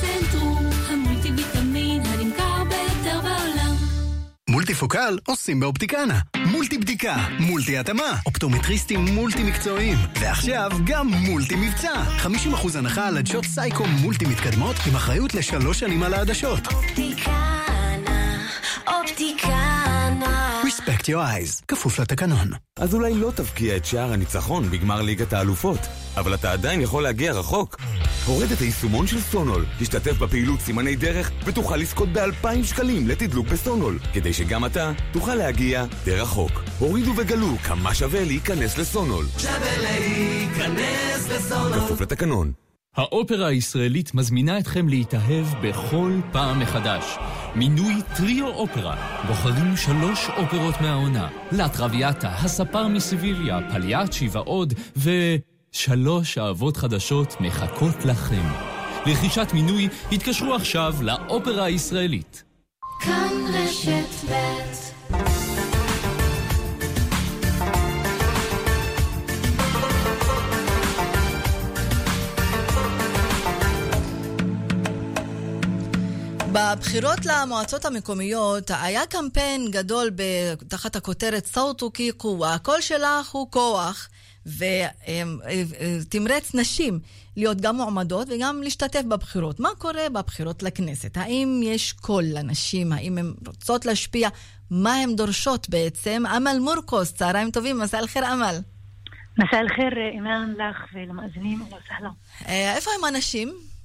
צנטרום, המולטי-ויטמין הנמכר ביותר בעולם. מולטיפוקל עושים באופטיקנה. מולטי בדיקה, מולטי התאמה, אופטומטריסטים מולטי מקצועיים. ועכשיו גם מולטי מבצע. 50% הנחה על עדשות סייקום מולטי מתקדמות עם אחריות לשלוש שנים על העדשות. אופטיקנה, אופטיקנה. Respect your eyes, כפוף לתקנון. אז אולי לא תבקיע את שער הניצחון בגמר ליגת האלופות, אבל אתה עדיין יכול להגיע רחוק. הורד את היישומון של סונול, תשתתף בפעילות סימני דרך ותוכל לזכות ב-2,000 שקלים לתדלוק בסונול, כדי שגם אתה תוכל להגיע די רחוק. הורידו וגלו כמה שווה להיכנס לסונול. שווה להיכנס לסונול. כפוף לתקנון. האופרה הישראלית מזמינה אתכם להתאהב בכל פעם מחדש. מינוי טריו אופרה. בוחרים שלוש אופרות מהעונה. לטרוויאטה, הספר מסיביליה, פליאצ'י ועוד, ושלוש אהבות חדשות מחכות לכם. רכישת מינוי, התקשרו עכשיו לאופרה הישראלית. כאן רשת ב' בבחירות למועצות המקומיות היה קמפיין גדול תחת הכותרת סאוטו כי קווה, הקול שלך הוא כוח. ותמרץ נשים להיות גם מועמדות וגם להשתתף בבחירות. מה קורה בבחירות לכנסת? האם יש קול לנשים? האם הן רוצות להשפיע? מה הן דורשות בעצם? אמל מורקוס, צהריים טובים, מסע אל-חיר אמל. מסע אל-חיר, אימאן לך ולמאזינים, אהלן וסהלן. איפה הם הנשים?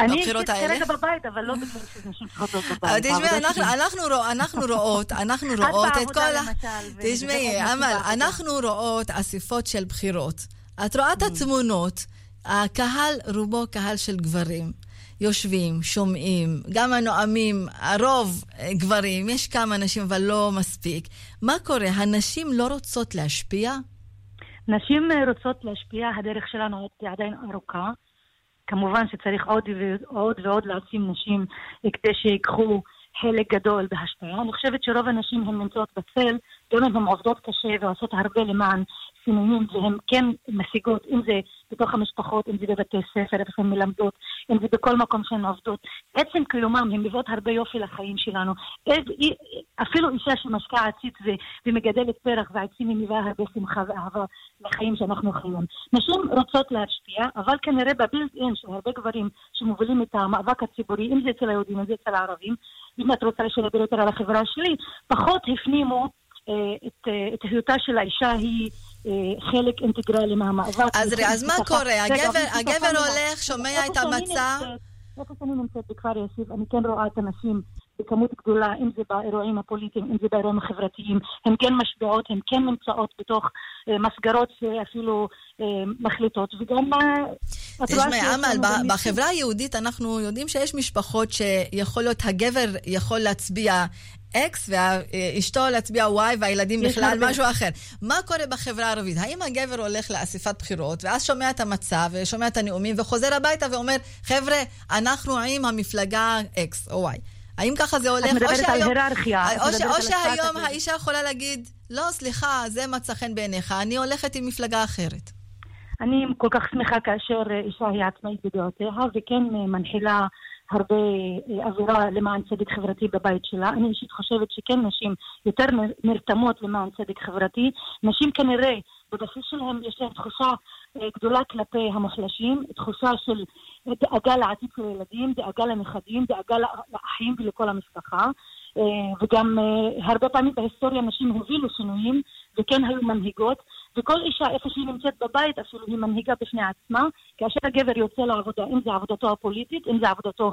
אני בבחירות האלה? כרגע בבית, אבל לא בגלל שנשים צריכות להיות בבית. תשמעי, אנחנו רואות, אנחנו רואות את כל ה... תשמעי, אמל, אנחנו רואות אספות של בחירות. את רואה את התמונות, הקהל רובו קהל של גברים. יושבים, שומעים, גם הנואמים, הרוב גברים, יש כמה נשים אבל לא מספיק. מה קורה? הנשים לא רוצות להשפיע? נשים רוצות להשפיע, הדרך שלנו עדיין ארוכה. כמובן שצריך עוד ועוד ועוד להעצים נשים כדי שיקחו חלק גדול בהשפעה. אני חושבת שרוב הנשים הן נמצאות בצל, גם אם הן עובדות קשה ועושות הרבה למען סינונים, והן כן משיגות, אם זה בתוך המשפחות, אם זה בבתי ספר, איפה הן מלמדות, אם זה בכל מקום שהן עובדות. עצם קיומם, הן מביאות הרבה יופי לחיים שלנו. אפילו אישה שמשקעה עציץ ומגדלת פרח ועצים, היא מביאה הרבה שמחה ואהבה לחיים שאנחנו חיים. נשים רוצות להשפיע, אבל כנראה בבילד אין של הרבה גברים שמובילים את המאבק הציבורי, אם זה אצל היהודים, אם זה אצל הערבים, אם את רוצה לשלב יותר על החברה שלי, פחות הפנימו את, את היותה של האישה היא חלק אינטגרלי מהמאבק. אז, אז מה קורה? הגבר, הגבר הולך, שומע את המצע? איפה שאני נמצאת בכפר יאסיף, אני כן רואה את הנשים בכמות גדולה, אם זה באירועים הפוליטיים, אם זה באירועים החברתיים, הן כן משפיעות, הן כן נמצאות בתוך אה, מסגרות שאפילו אה, מחליטות, וגם... אה, תשמעי, אמל, בחברה היהודית אנחנו יודעים שיש משפחות שיכול להיות, הגבר יכול להצביע אקס ואשתו להצביע וואי והילדים בכלל משהו אחר. מה קורה בחברה הערבית? האם הגבר הולך לאספת בחירות ואז שומע את המצב ושומע את הנאומים וחוזר הביתה ואומר, חבר'ה, אנחנו עם המפלגה אקס או וואי. האם ככה זה הולך? את מדברת על היררכיה. או, ש, או שהיום האישה יכולה להגיד, לא, סליחה, זה מצא חן בעיניך, אני הולכת עם מפלגה אחרת. אני כל כך שמחה כאשר אישה היא עצמאית בדעותיה וכן מנחילה הרבה אווירה למען צדק חברתי בבית שלה. אני אישית חושבת שכן נשים יותר נרתמות למען צדק חברתי. נשים כנראה, בבסיס שלהם יש להם תחושה גדולה כלפי המוחלשים, תחושה של דאגה לעתיד של הילדים, דאגה לנכדים, דאגה לאחים ולכל המשפחה. וגם הרבה פעמים בהיסטוריה נשים הובילו שינויים וכן היו מנהיגות. וכל אישה, איפה שהיא נמצאת בבית, אפילו היא מנהיגה בפני עצמה, כאשר הגבר יוצא לעבודה, אם זה עבודתו הפוליטית, אם זה עבודתו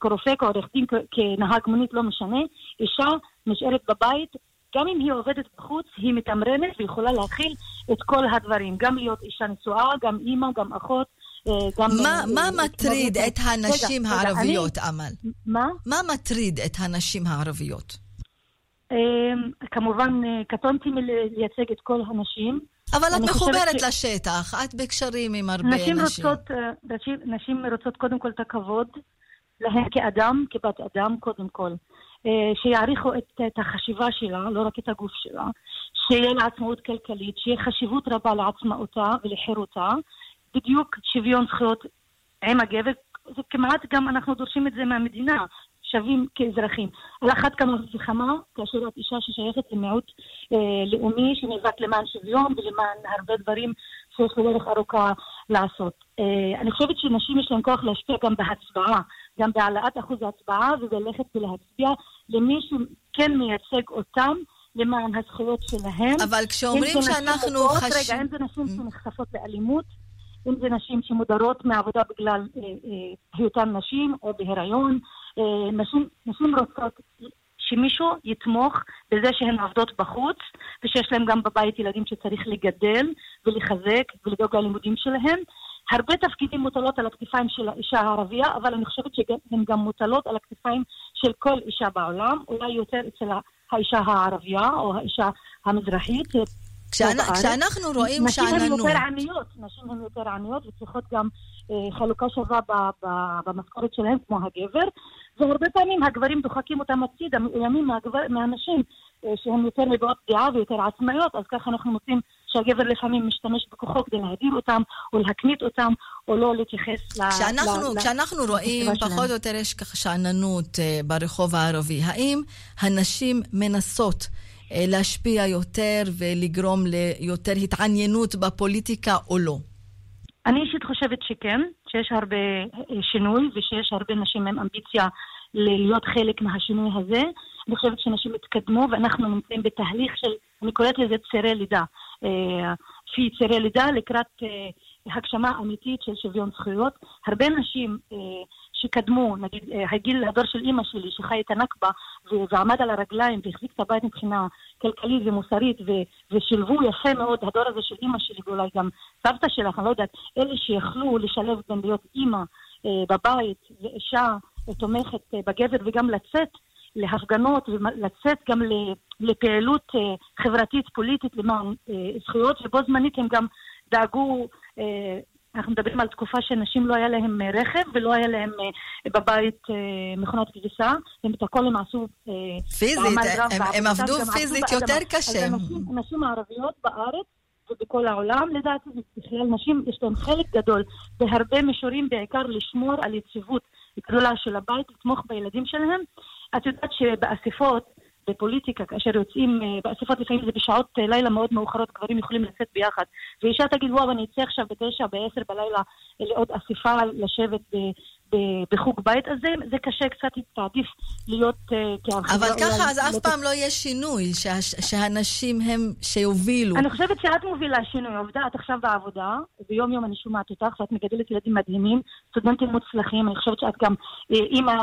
כרופא, כעורך דין, כנהג מונית, לא משנה, אישה נשארת בבית, גם אם היא עובדת בחוץ, היא מתמרנת ויכולה להכיל את כל הדברים, גם להיות אישה נשואה, גם אימא, גם אחות. גם מה, מה מטריד את הנשים רגע, הערביות, רגע, אמל? מה? מה מטריד את הנשים הערביות? כמובן, קטונתי מלייצג את כל הנשים. אבל את מחוברת ש... לשטח, את בקשרים עם הרבה נשים. נשים. רוצות, נשים, נשים רוצות קודם כל את הכבוד להן כאדם, כבת אדם, קודם כל. שיעריכו את, את החשיבה שלה, לא רק את הגוף שלה, שיהיה לה עצמאות כלכלית, שיהיה חשיבות רבה לעצמאותה ולחירותה, בדיוק שוויון זכויות עם הגבר, זה כמעט גם אנחנו דורשים את זה מהמדינה, שווים כאזרחים. על אחת כמה וכמה, כאשר את אישה ששייכת למיעוט אה, לאומי, שנאבק למען שוויון ולמען הרבה דברים שיש לו דרך ארוכה לעשות. אה, אני חושבת שנשים יש להן כוח להשפיע גם בהצבעה, גם בהעלאת אחוז ההצבעה, ובלכת ולהצביע למי שכן מייצג אותם. למען הזכויות שלהם. אבל כשאומרים שאנחנו חשים... רגע, אם זה נשים שנחשפות לאלימות, אם זה נשים שמודרות מעבודה בגלל אה, אה, היותן נשים או בהיריון, נשים, נשים רוצות שמישהו יתמוך בזה שהן עובדות בחוץ, ושיש להן גם בבית ילדים שצריך לגדל ולחזק ולדאוג ללימודים שלהם. הרבה תפקידים מוטלות על הכתפיים של האישה הערבייה, אבל אני חושבת שהן גם מוטלות על הכתפיים של כל אישה בעולם, אולי יותר אצל האישה הערבייה או האישה המזרחית. כשאנחנו רואים שאננות... נשים הן יותר עניות, נשים הן יותר עניות וצריכות גם אה, חלוקה שווה במשכורת שלהן כמו הגבר, והרבה פעמים הגברים דוחקים אותם הצידה, מאוימים מהנשים אה, שהן יותר מביעות דעה ויותר עצמאיות, אז ככה אנחנו מוצאים שהגבר לפעמים משתמש בכוחו כדי להדיר אותם, או להקנית אותם, או לא להתייחס ל... כשאנחנו, ל... כשאנחנו רואים, פחות או יותר יש ככה שאננות uh, ברחוב הערבי, האם הנשים מנסות להשפיע יותר ולגרום ליותר התעניינות בפוליטיקה או לא? אני אישית חושבת שכן, שיש הרבה שינוי ושיש הרבה נשים עם אמביציה להיות חלק מהשינוי הזה. אני חושבת שאנשים התקדמו ואנחנו נמצאים בתהליך של, אני קוראת לזה צירי לידה. לפי צירי לידה לקראת הגשמה אמיתית של שוויון זכויות. הרבה נשים אה, שקדמו, נגיד אה, הגיל, הדור של אימא שלי שחי את הנכבה ועמד על הרגליים והחזיק את הבית מבחינה כלכלית ומוסרית ו- ושילבו יפה מאוד, הדור הזה של אימא שלי ואולי גם סבתא שלך, אני לא יודעת, אלה שיכלו לשלב בין להיות אימא אה, בבית ואישה תומכת אה, בגבר וגם לצאת להפגנות ולצאת גם לפעילות אה, חברתית פוליטית למען אה, זכויות ובו זמנית הם גם דאגו, אנחנו מדברים על תקופה שנשים לא היה להם אה, רכב ולא היה להם אה, בבית מכונת כביסה, הם את הכל הם עשו... פיזית, הם, הם עבדו פיזית יותר קשה. הנשים הערביות בארץ ובכל העולם, לדעתי בכלל נשים יש להם חלק גדול בהרבה מישורים, בעיקר לשמור על יציבות גדולה של הבית, לתמוך בילדים שלהם. את יודעת שבאספות בפוליטיקה, כאשר יוצאים אה, באספות לפעמים זה בשעות אה, לילה מאוד מאוחרות, גברים יכולים לצאת ביחד. ואישה תגיד, וואו, אני אצא עכשיו בתשע, בעשר בלילה אה, לעוד אספה לשבת בחוג בית, אז זה, זה קשה קצת, תעדיף להיות כהרחבה. אבל ככה, אז אף פעם לא יהיה שינוי, שה, שהנשים הם שיובילו. אני חושבת שאת מובילה שינוי. עובדה, את עכשיו בעבודה, ויום יום אני שומעת אותך, ואת מגדלת ילדים מדהימים, סטודנטים מוצלחים, אני חושבת שאת גם אימא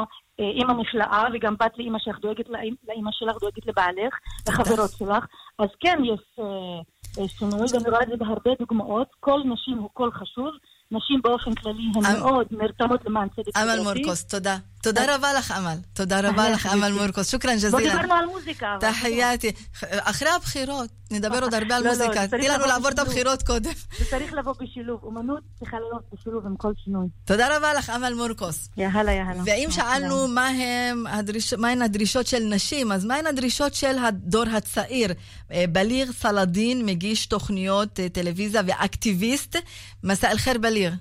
אימא נפלאה, וגם בת לאימא שלך דואגת לאימא שלך, דואגת לבעלך, לחברות שלך. אז כן, יש אה, שינוי, ואני רואה את זה בהרבה דוגמאות. כל נשים הוא קול חשוב. נשים באופן כללי הן מאוד נרתמות למען צדק חברתי. אמל מורקוס, תודה. תודה רבה לך, אמל. תודה רבה לך, אמל מורקוס. שוכרן ג'זילה. לא דיברנו על מוזיקה. תחייתי. אחרי הבחירות, נדבר עוד הרבה על לא, לא, מוזיקה. תני לנו לעבור את הבחירות קודם. זה צריך לבוא בשילוב. אומנות צריכה לעלות בשילוב עם כל שינוי. תודה רבה לך, אמל מורקוס. יאללה, יאללה. ואם שאלנו מהן הדרישות של נשים, אז מהן הדרישות של הדור הצעיר? אה, בליר סלדין מגיש תוכניות אה, טלוויזיה ואקטיביסט. מסע אל-חיר בליר.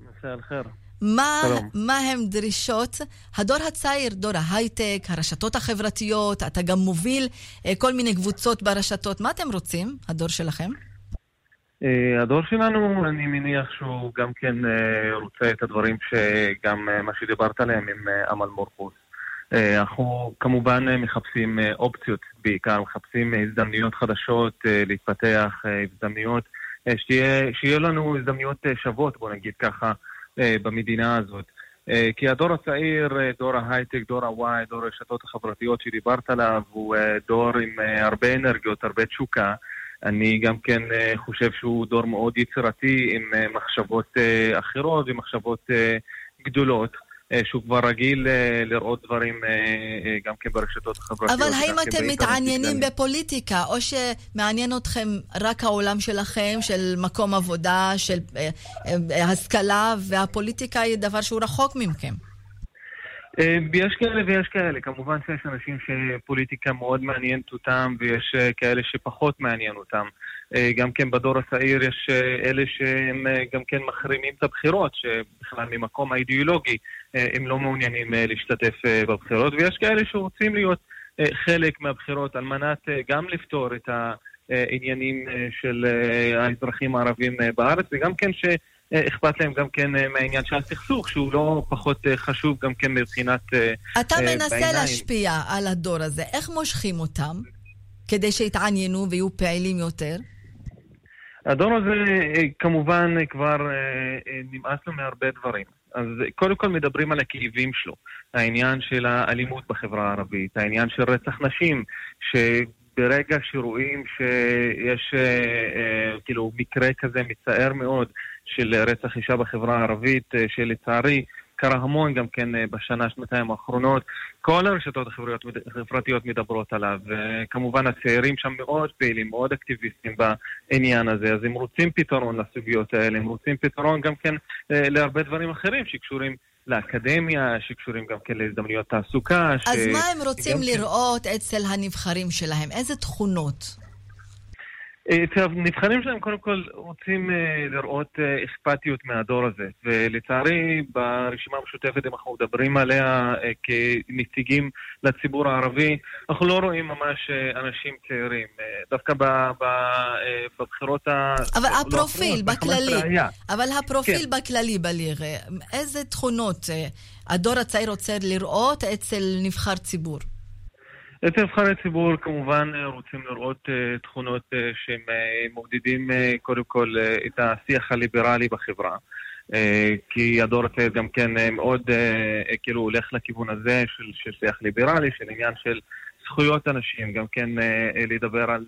מסע אל-חיר. מה, מה הם דרישות הדור הצעיר, דור ההייטק, הרשתות החברתיות, אתה גם מוביל אה, כל מיני קבוצות ברשתות. מה אתם רוצים, הדור שלכם? אה, הדור שלנו, אני מניח שהוא גם כן אה, רוצה את הדברים שגם מה שדיברת עליהם עם אמל מורקוס. אנחנו כמובן מחפשים אופציות בעיקר, מחפשים הזדמנויות חדשות להתפתח, הזדמנויות, שתהיה, שיהיה לנו הזדמנויות שוות, בוא נגיד ככה. אה, במדינה הזאת. אה, כי הדור הצעיר, אה, דור ההייטק, דור ה-Y, דור הרשתות החברתיות שדיברת עליו, הוא דור עם הרבה אנרגיות, הרבה תשוקה. אני גם כן חושב שהוא דור מאוד יצירתי עם מחשבות אחרות ומחשבות גדולות. אה, שהוא כבר רגיל אה, לראות דברים אה, גם כן ברשתות החברתיות. אבל האם אתם מתעניינים בפוליטיקה, או שמעניין אתכם רק העולם שלכם, של מקום עבודה, של השכלה, והפוליטיקה היא דבר שהוא רחוק מכם? יש כאלה ויש כאלה. כמובן שיש אנשים שפוליטיקה מאוד מעניינת אותם, ויש כאלה שפחות מעניין אותם. גם כן בדור הצעיר יש אלה שהם גם כן מחרימים את הבחירות, שבכלל ממקום האידיאולוגי אה, הם לא מעוניינים אה, להשתתף אה, בבחירות, ויש כאלה שרוצים להיות חלק מהבחירות על מנת גם לפתור את העניינים של האזרחים הערבים בארץ, וגם כן שאכפת להם גם כן מהעניין של הסכסוך, שהוא לא פחות חשוב גם כן מבחינת אתה מנסה בעיניים. להשפיע על הדור הזה, איך מושכים אותם כדי שיתעניינו ויהיו פעילים יותר? הדור הזה כמובן כבר נמאס לו מהרבה דברים. אז קודם כל מדברים על הכאבים שלו, העניין של האלימות בחברה הערבית, העניין של רצח נשים, שברגע שרואים שיש אה, אה, כאילו מקרה כזה מצער מאוד של רצח אישה בחברה הערבית, אה, שלצערי קרה המון גם כן אה, בשנה, שנתיים האחרונות. כל הרשתות החברתיות מדברות עליו, וכמובן הצעירים שם מאוד פעילים, מאוד אקטיביסטים בעניין הזה, אז הם רוצים פתרון לסוגיות האלה, הם רוצים פתרון גם כן אה, להרבה דברים אחרים שקשורים לאקדמיה, שקשורים גם כן להזדמנויות תעסוקה. אז ש... מה הם רוצים לראות כן... אצל הנבחרים שלהם? איזה תכונות? הנבחנים שלהם קודם כל רוצים אה, לראות אה, אכפתיות מהדור הזה, ולצערי ברשימה המשותפת, אם אנחנו מדברים עליה אה, כנציגים לציבור הערבי, אנחנו לא רואים ממש אה, אנשים צעירים. אה, דווקא אה, בבחירות ה... אבל הפרופיל בכללי, ב-15 היה. אבל הפרופיל כן. בכללי, בליר, אה, איזה תכונות אה, הדור הצעיר רוצה לראות אצל נבחר ציבור? אצל נבחרי ציבור כמובן אה, רוצים לראות אה, תכונות אה, שהם מעודדים אה, קודם כל את השיח הליברלי בחברה. כי הדור הצעיר גם כן מאוד כאילו הולך לכיוון הזה של, של שיח ליברלי, של עניין של זכויות אנשים, גם כן לדבר על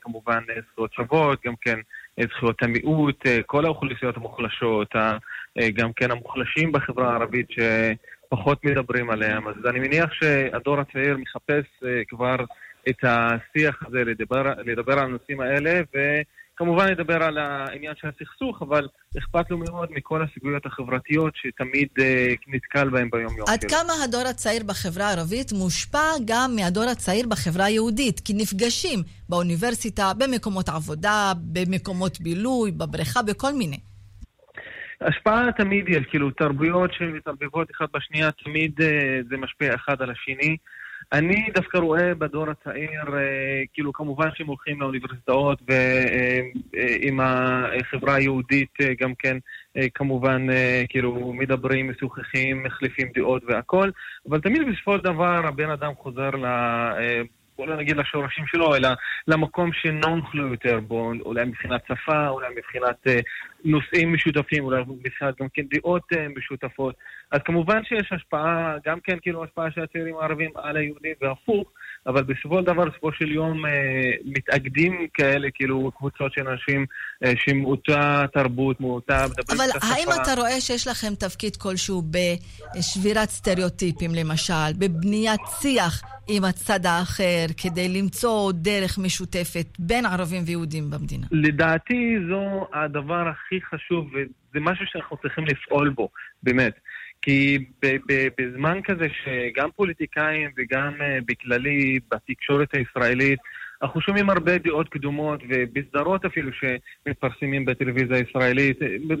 כמובן זכויות שוות, גם כן זכויות המיעוט, כל האוכלוסיות המוחלשות, גם כן המוחלשים בחברה הערבית שפחות מדברים עליהם. אז אני מניח שהדור הצעיר מחפש אה, כבר את השיח הזה, לדבר, לדבר על הנושאים האלה, וכמובן לדבר על העניין של הסכסוך, אבל אכפת לו מאוד מכל הסוגיות החברתיות שתמיד אה, נתקל בהם ביום-יום. עד. כמה הדור הצעיר בחברה הערבית מושפע גם מהדור הצעיר בחברה היהודית? כי נפגשים באוניברסיטה, במקומות עבודה, במקומות בילוי, בבריכה, בכל מיני. השפעה תמיד יש, כאילו, תרבויות שמתערבבות אחת בשנייה, תמיד אה, זה משפיע אחד על השני. אני דווקא רואה בדור הצעיר, אה, כאילו, כמובן שהם הולכים לאוניברסיטאות ועם החברה היהודית אה, גם כן, אה, כמובן, אה, כאילו, מדברים, משוחחים, מחליפים דעות והכל, אבל תמיד בסופו של דבר הבן אדם חוזר. אה, לא נגיד לשורשים שלו, אלא למקום שנוחלו יותר בו, אולי מבחינת שפה, אולי מבחינת אה, נושאים משותפים, אולי מבחינת גם כן דעות אה, משותפות. אז כמובן שיש השפעה, גם כן כאילו השפעה של הצעירים הערבים על היהודים והפוך, אבל בסופו של דבר, בסופו של יום, אה, מתאגדים כאלה, כאילו, קבוצות של אנשים אה, שמאותה תרבות, מאותה, אבל השפה. האם אתה רואה שיש לכם תפקיד כלשהו בשבירת סטריאוטיפים, למשל, בבניית שיח עם הצד האחר, כדי למצוא דרך משותפת בין ערבים ויהודים במדינה? לדעתי זו הדבר הכי חשוב, וזה משהו שאנחנו צריכים לפעול בו, באמת. כי בזמן כזה שגם פוליטיקאים וגם uh, בכללי בתקשורת הישראלית, אנחנו שומעים הרבה דעות קדומות, ובסדרות אפילו שמתפרסמים בטלוויזיה הישראלית,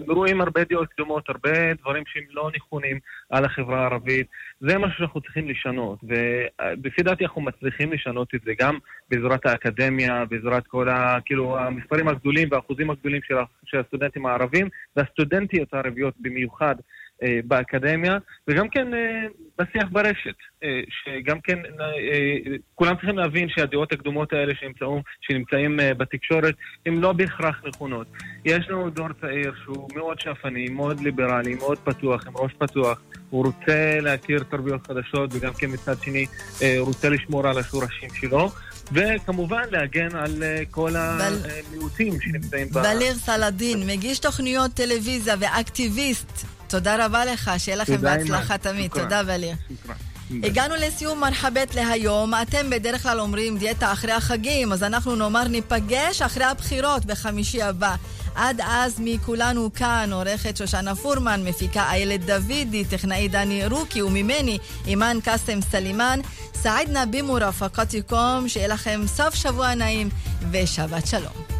רואים הרבה דעות קדומות, הרבה דברים שהם לא נכונים על החברה הערבית. זה משהו שאנחנו צריכים לשנות, ולפי דעתי אנחנו מצליחים לשנות את זה גם בעזרת האקדמיה, בעזרת כל ה... כאילו, המספרים הגדולים והאחוזים הגדולים של הסטודנטים הערבים, והסטודנטיות הערביות במיוחד. אה, באקדמיה, וגם כן אה, בשיח ברשת, אה, שגם כן כולם צריכים להבין שהדעות הקדומות האלה שנמצאים, שנמצאים בתקשורת הן לא בהכרח נכונות. יש לנו דור צעיר שהוא מאוד שאפני, מאוד ליברלי, מאוד פתוח, עם ראש פתוח, הוא רוצה להכיר תרבויות חדשות וגם כן מצד שני רוצה לשמור על השורשים שלו. וכמובן להגן על כל המיעוטים שנמצאים ב... בליר סלדין, מגיש תוכניות טלוויזיה ואקטיביסט. תודה רבה לך, שיהיה לכם בהצלחה. תמיד. תודה, בליר. הגענו לסיום מרחאבית להיום. אתם בדרך כלל אומרים דיאטה אחרי החגים, אז אנחנו נאמר ניפגש אחרי הבחירות בחמישי הבא. עד אז מכולנו כאן, עורכת שושנה פורמן, מפיקה איילת דוידי, טכנאי דני רוקי וממני, אימאן קאסם סלימאן. سعدنا بمرافقتكم, שיהיה לכם סוף שבוע נעים ושבת שלום.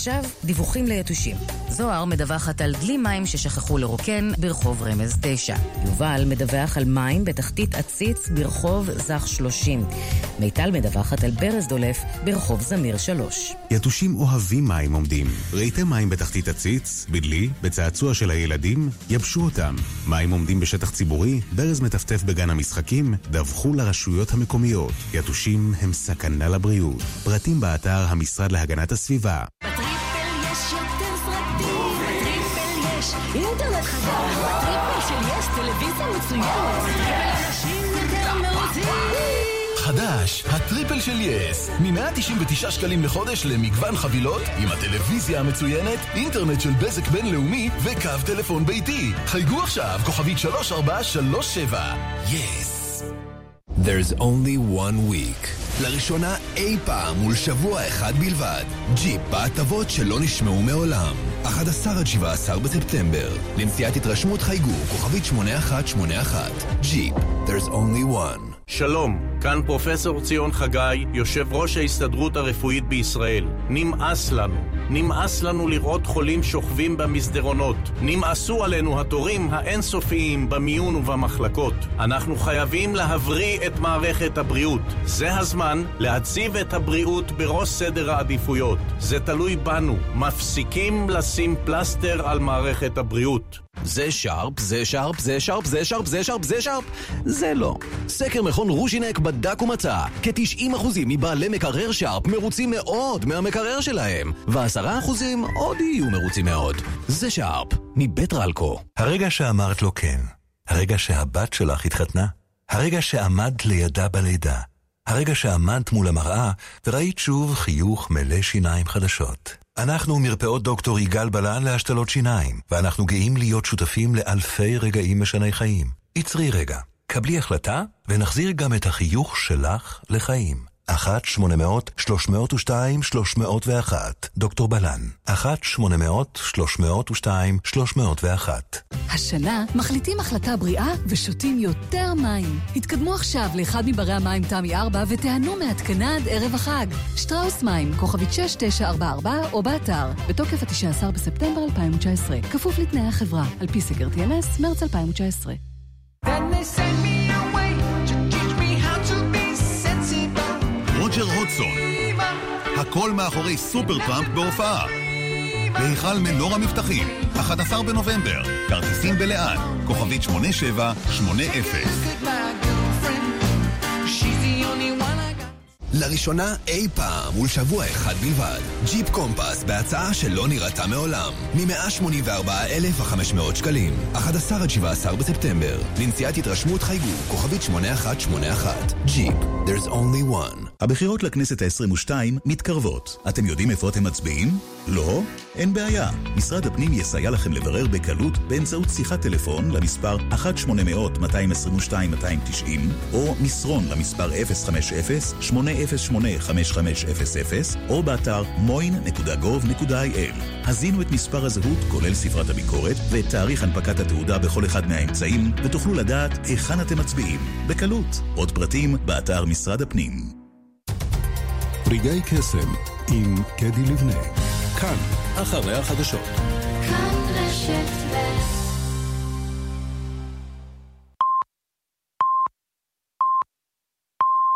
ועכשיו, דיווחים ליתושים. זוהר מדווחת על דלי מים ששכחו לרוקן ברחוב רמז 9. יובל מדווח על מים בתחתית עציץ ברחוב זך 30. מיטל מדווחת על ברז דולף ברחוב זמיר 3. יתושים אוהבים מים עומדים. ראיתם מים בתחתית עציץ, בדלי, בצעצוע של הילדים? יבשו אותם. מים עומדים בשטח ציבורי, ברז מטפטף בגן המשחקים, דווחו לרשויות המקומיות. יתושים הם סכנה לבריאות. פרטים באתר המשרד להגנת הסביבה. אינטרנט חדש, ב triple של יס טלוויזיה מצוינת, ב triple אנשים יותר מרוצים. חדש, ה triple של יס, מ-199 שקלים לחודש למגוון חבילות עם הטלוויזיה המצוינת, אינטרנט של בזק בינלאומי וקו טלפון ביתי. חייגו עכשיו, כוכבית 3437. יס. There's only one week לראשונה אי פעם ולשבוע אחד בלבד. ג'יפ בהטבות שלא נשמעו מעולם. 11 עד 17 בספטמבר. לנסיעת התרשמות חייגו, כוכבית 8181. ג'יפ, there's only one. שלום, כאן פרופסור ציון חגי, יושב ראש ההסתדרות הרפואית בישראל. נמאס לנו. נמאס לנו לראות חולים שוכבים במסדרונות. נמאסו עלינו התורים האינסופיים במיון ובמחלקות. אנחנו חייבים להבריא את מערכת הבריאות. זה הזמן להציב את הבריאות בראש סדר העדיפויות. זה תלוי בנו. מפסיקים לשים פלסטר על מערכת הבריאות. זה שרפ, זה שרפ, זה שרפ, זה שרפ, זה שרפ, זה שרפ, זה לא. סקר מכון רוז'ינק בדק ומצא, כ-90% מבעלי מקרר שרפ מרוצים מאוד מהמקרר שלהם, ו-10% עוד יהיו מרוצים מאוד. זה שרפ, מבית רלקו. הרגע שאמרת לו כן, הרגע שהבת שלך התחתנה, הרגע שעמדת לידה בלידה, הרגע שעמדת מול המראה וראית שוב חיוך מלא שיניים חדשות. אנחנו מרפאות דוקטור יגאל בלן להשתלות שיניים, ואנחנו גאים להיות שותפים לאלפי רגעים משני חיים. עצרי רגע, קבלי החלטה, ונחזיר גם את החיוך שלך לחיים. 1-800-302-301, דוקטור בלן. 1-800-302-301. השנה מחליטים החלטה בריאה ושותים יותר מים. התקדמו עכשיו לאחד מברי המים תמי 4 ותיהנו מהתקנה עד ערב החג. שטראוס מים, כוכבית 6944 או באתר, בתוקף ה-19 בספטמבר 2019. כפוף לתנאי החברה, על פי סקר TNS, מרץ 2019. רוג'ר הודסון. הכל מאחורי Supertramp בהופעה. בהיכל מנורה מבטחים, 11 בנובמבר. כרטיסים בלאן, כוכבית 8780. לראשונה אי פעם ולשבוע אחד בלבד. ג'יפ קומפס בהצעה שלא נראתה מעולם. מ-184,500 שקלים. 11 עד 17 בספטמבר. לנסיעת התרשמות חייגו, כוכבית 8181. ג'יפ, there's only one. הבחירות לכנסת ה-22 מתקרבות. אתם יודעים איפה אתם מצביעים? לא? אין בעיה. משרד הפנים יסייע לכם לברר בקלות באמצעות שיחת טלפון למספר 1-800-222-290 או מסרון למספר 050-808-5500 או באתר moin.gov.il. הזינו את מספר הזהות, כולל ספרת הביקורת, ואת תאריך הנפקת התעודה בכל אחד מהאמצעים, ותוכלו לדעת היכן אתם מצביעים. בקלות. עוד פרטים באתר משרד הפנים. רגעי קסם עם קדי לבנה. כאן, אחרי החדשות. כאן רשת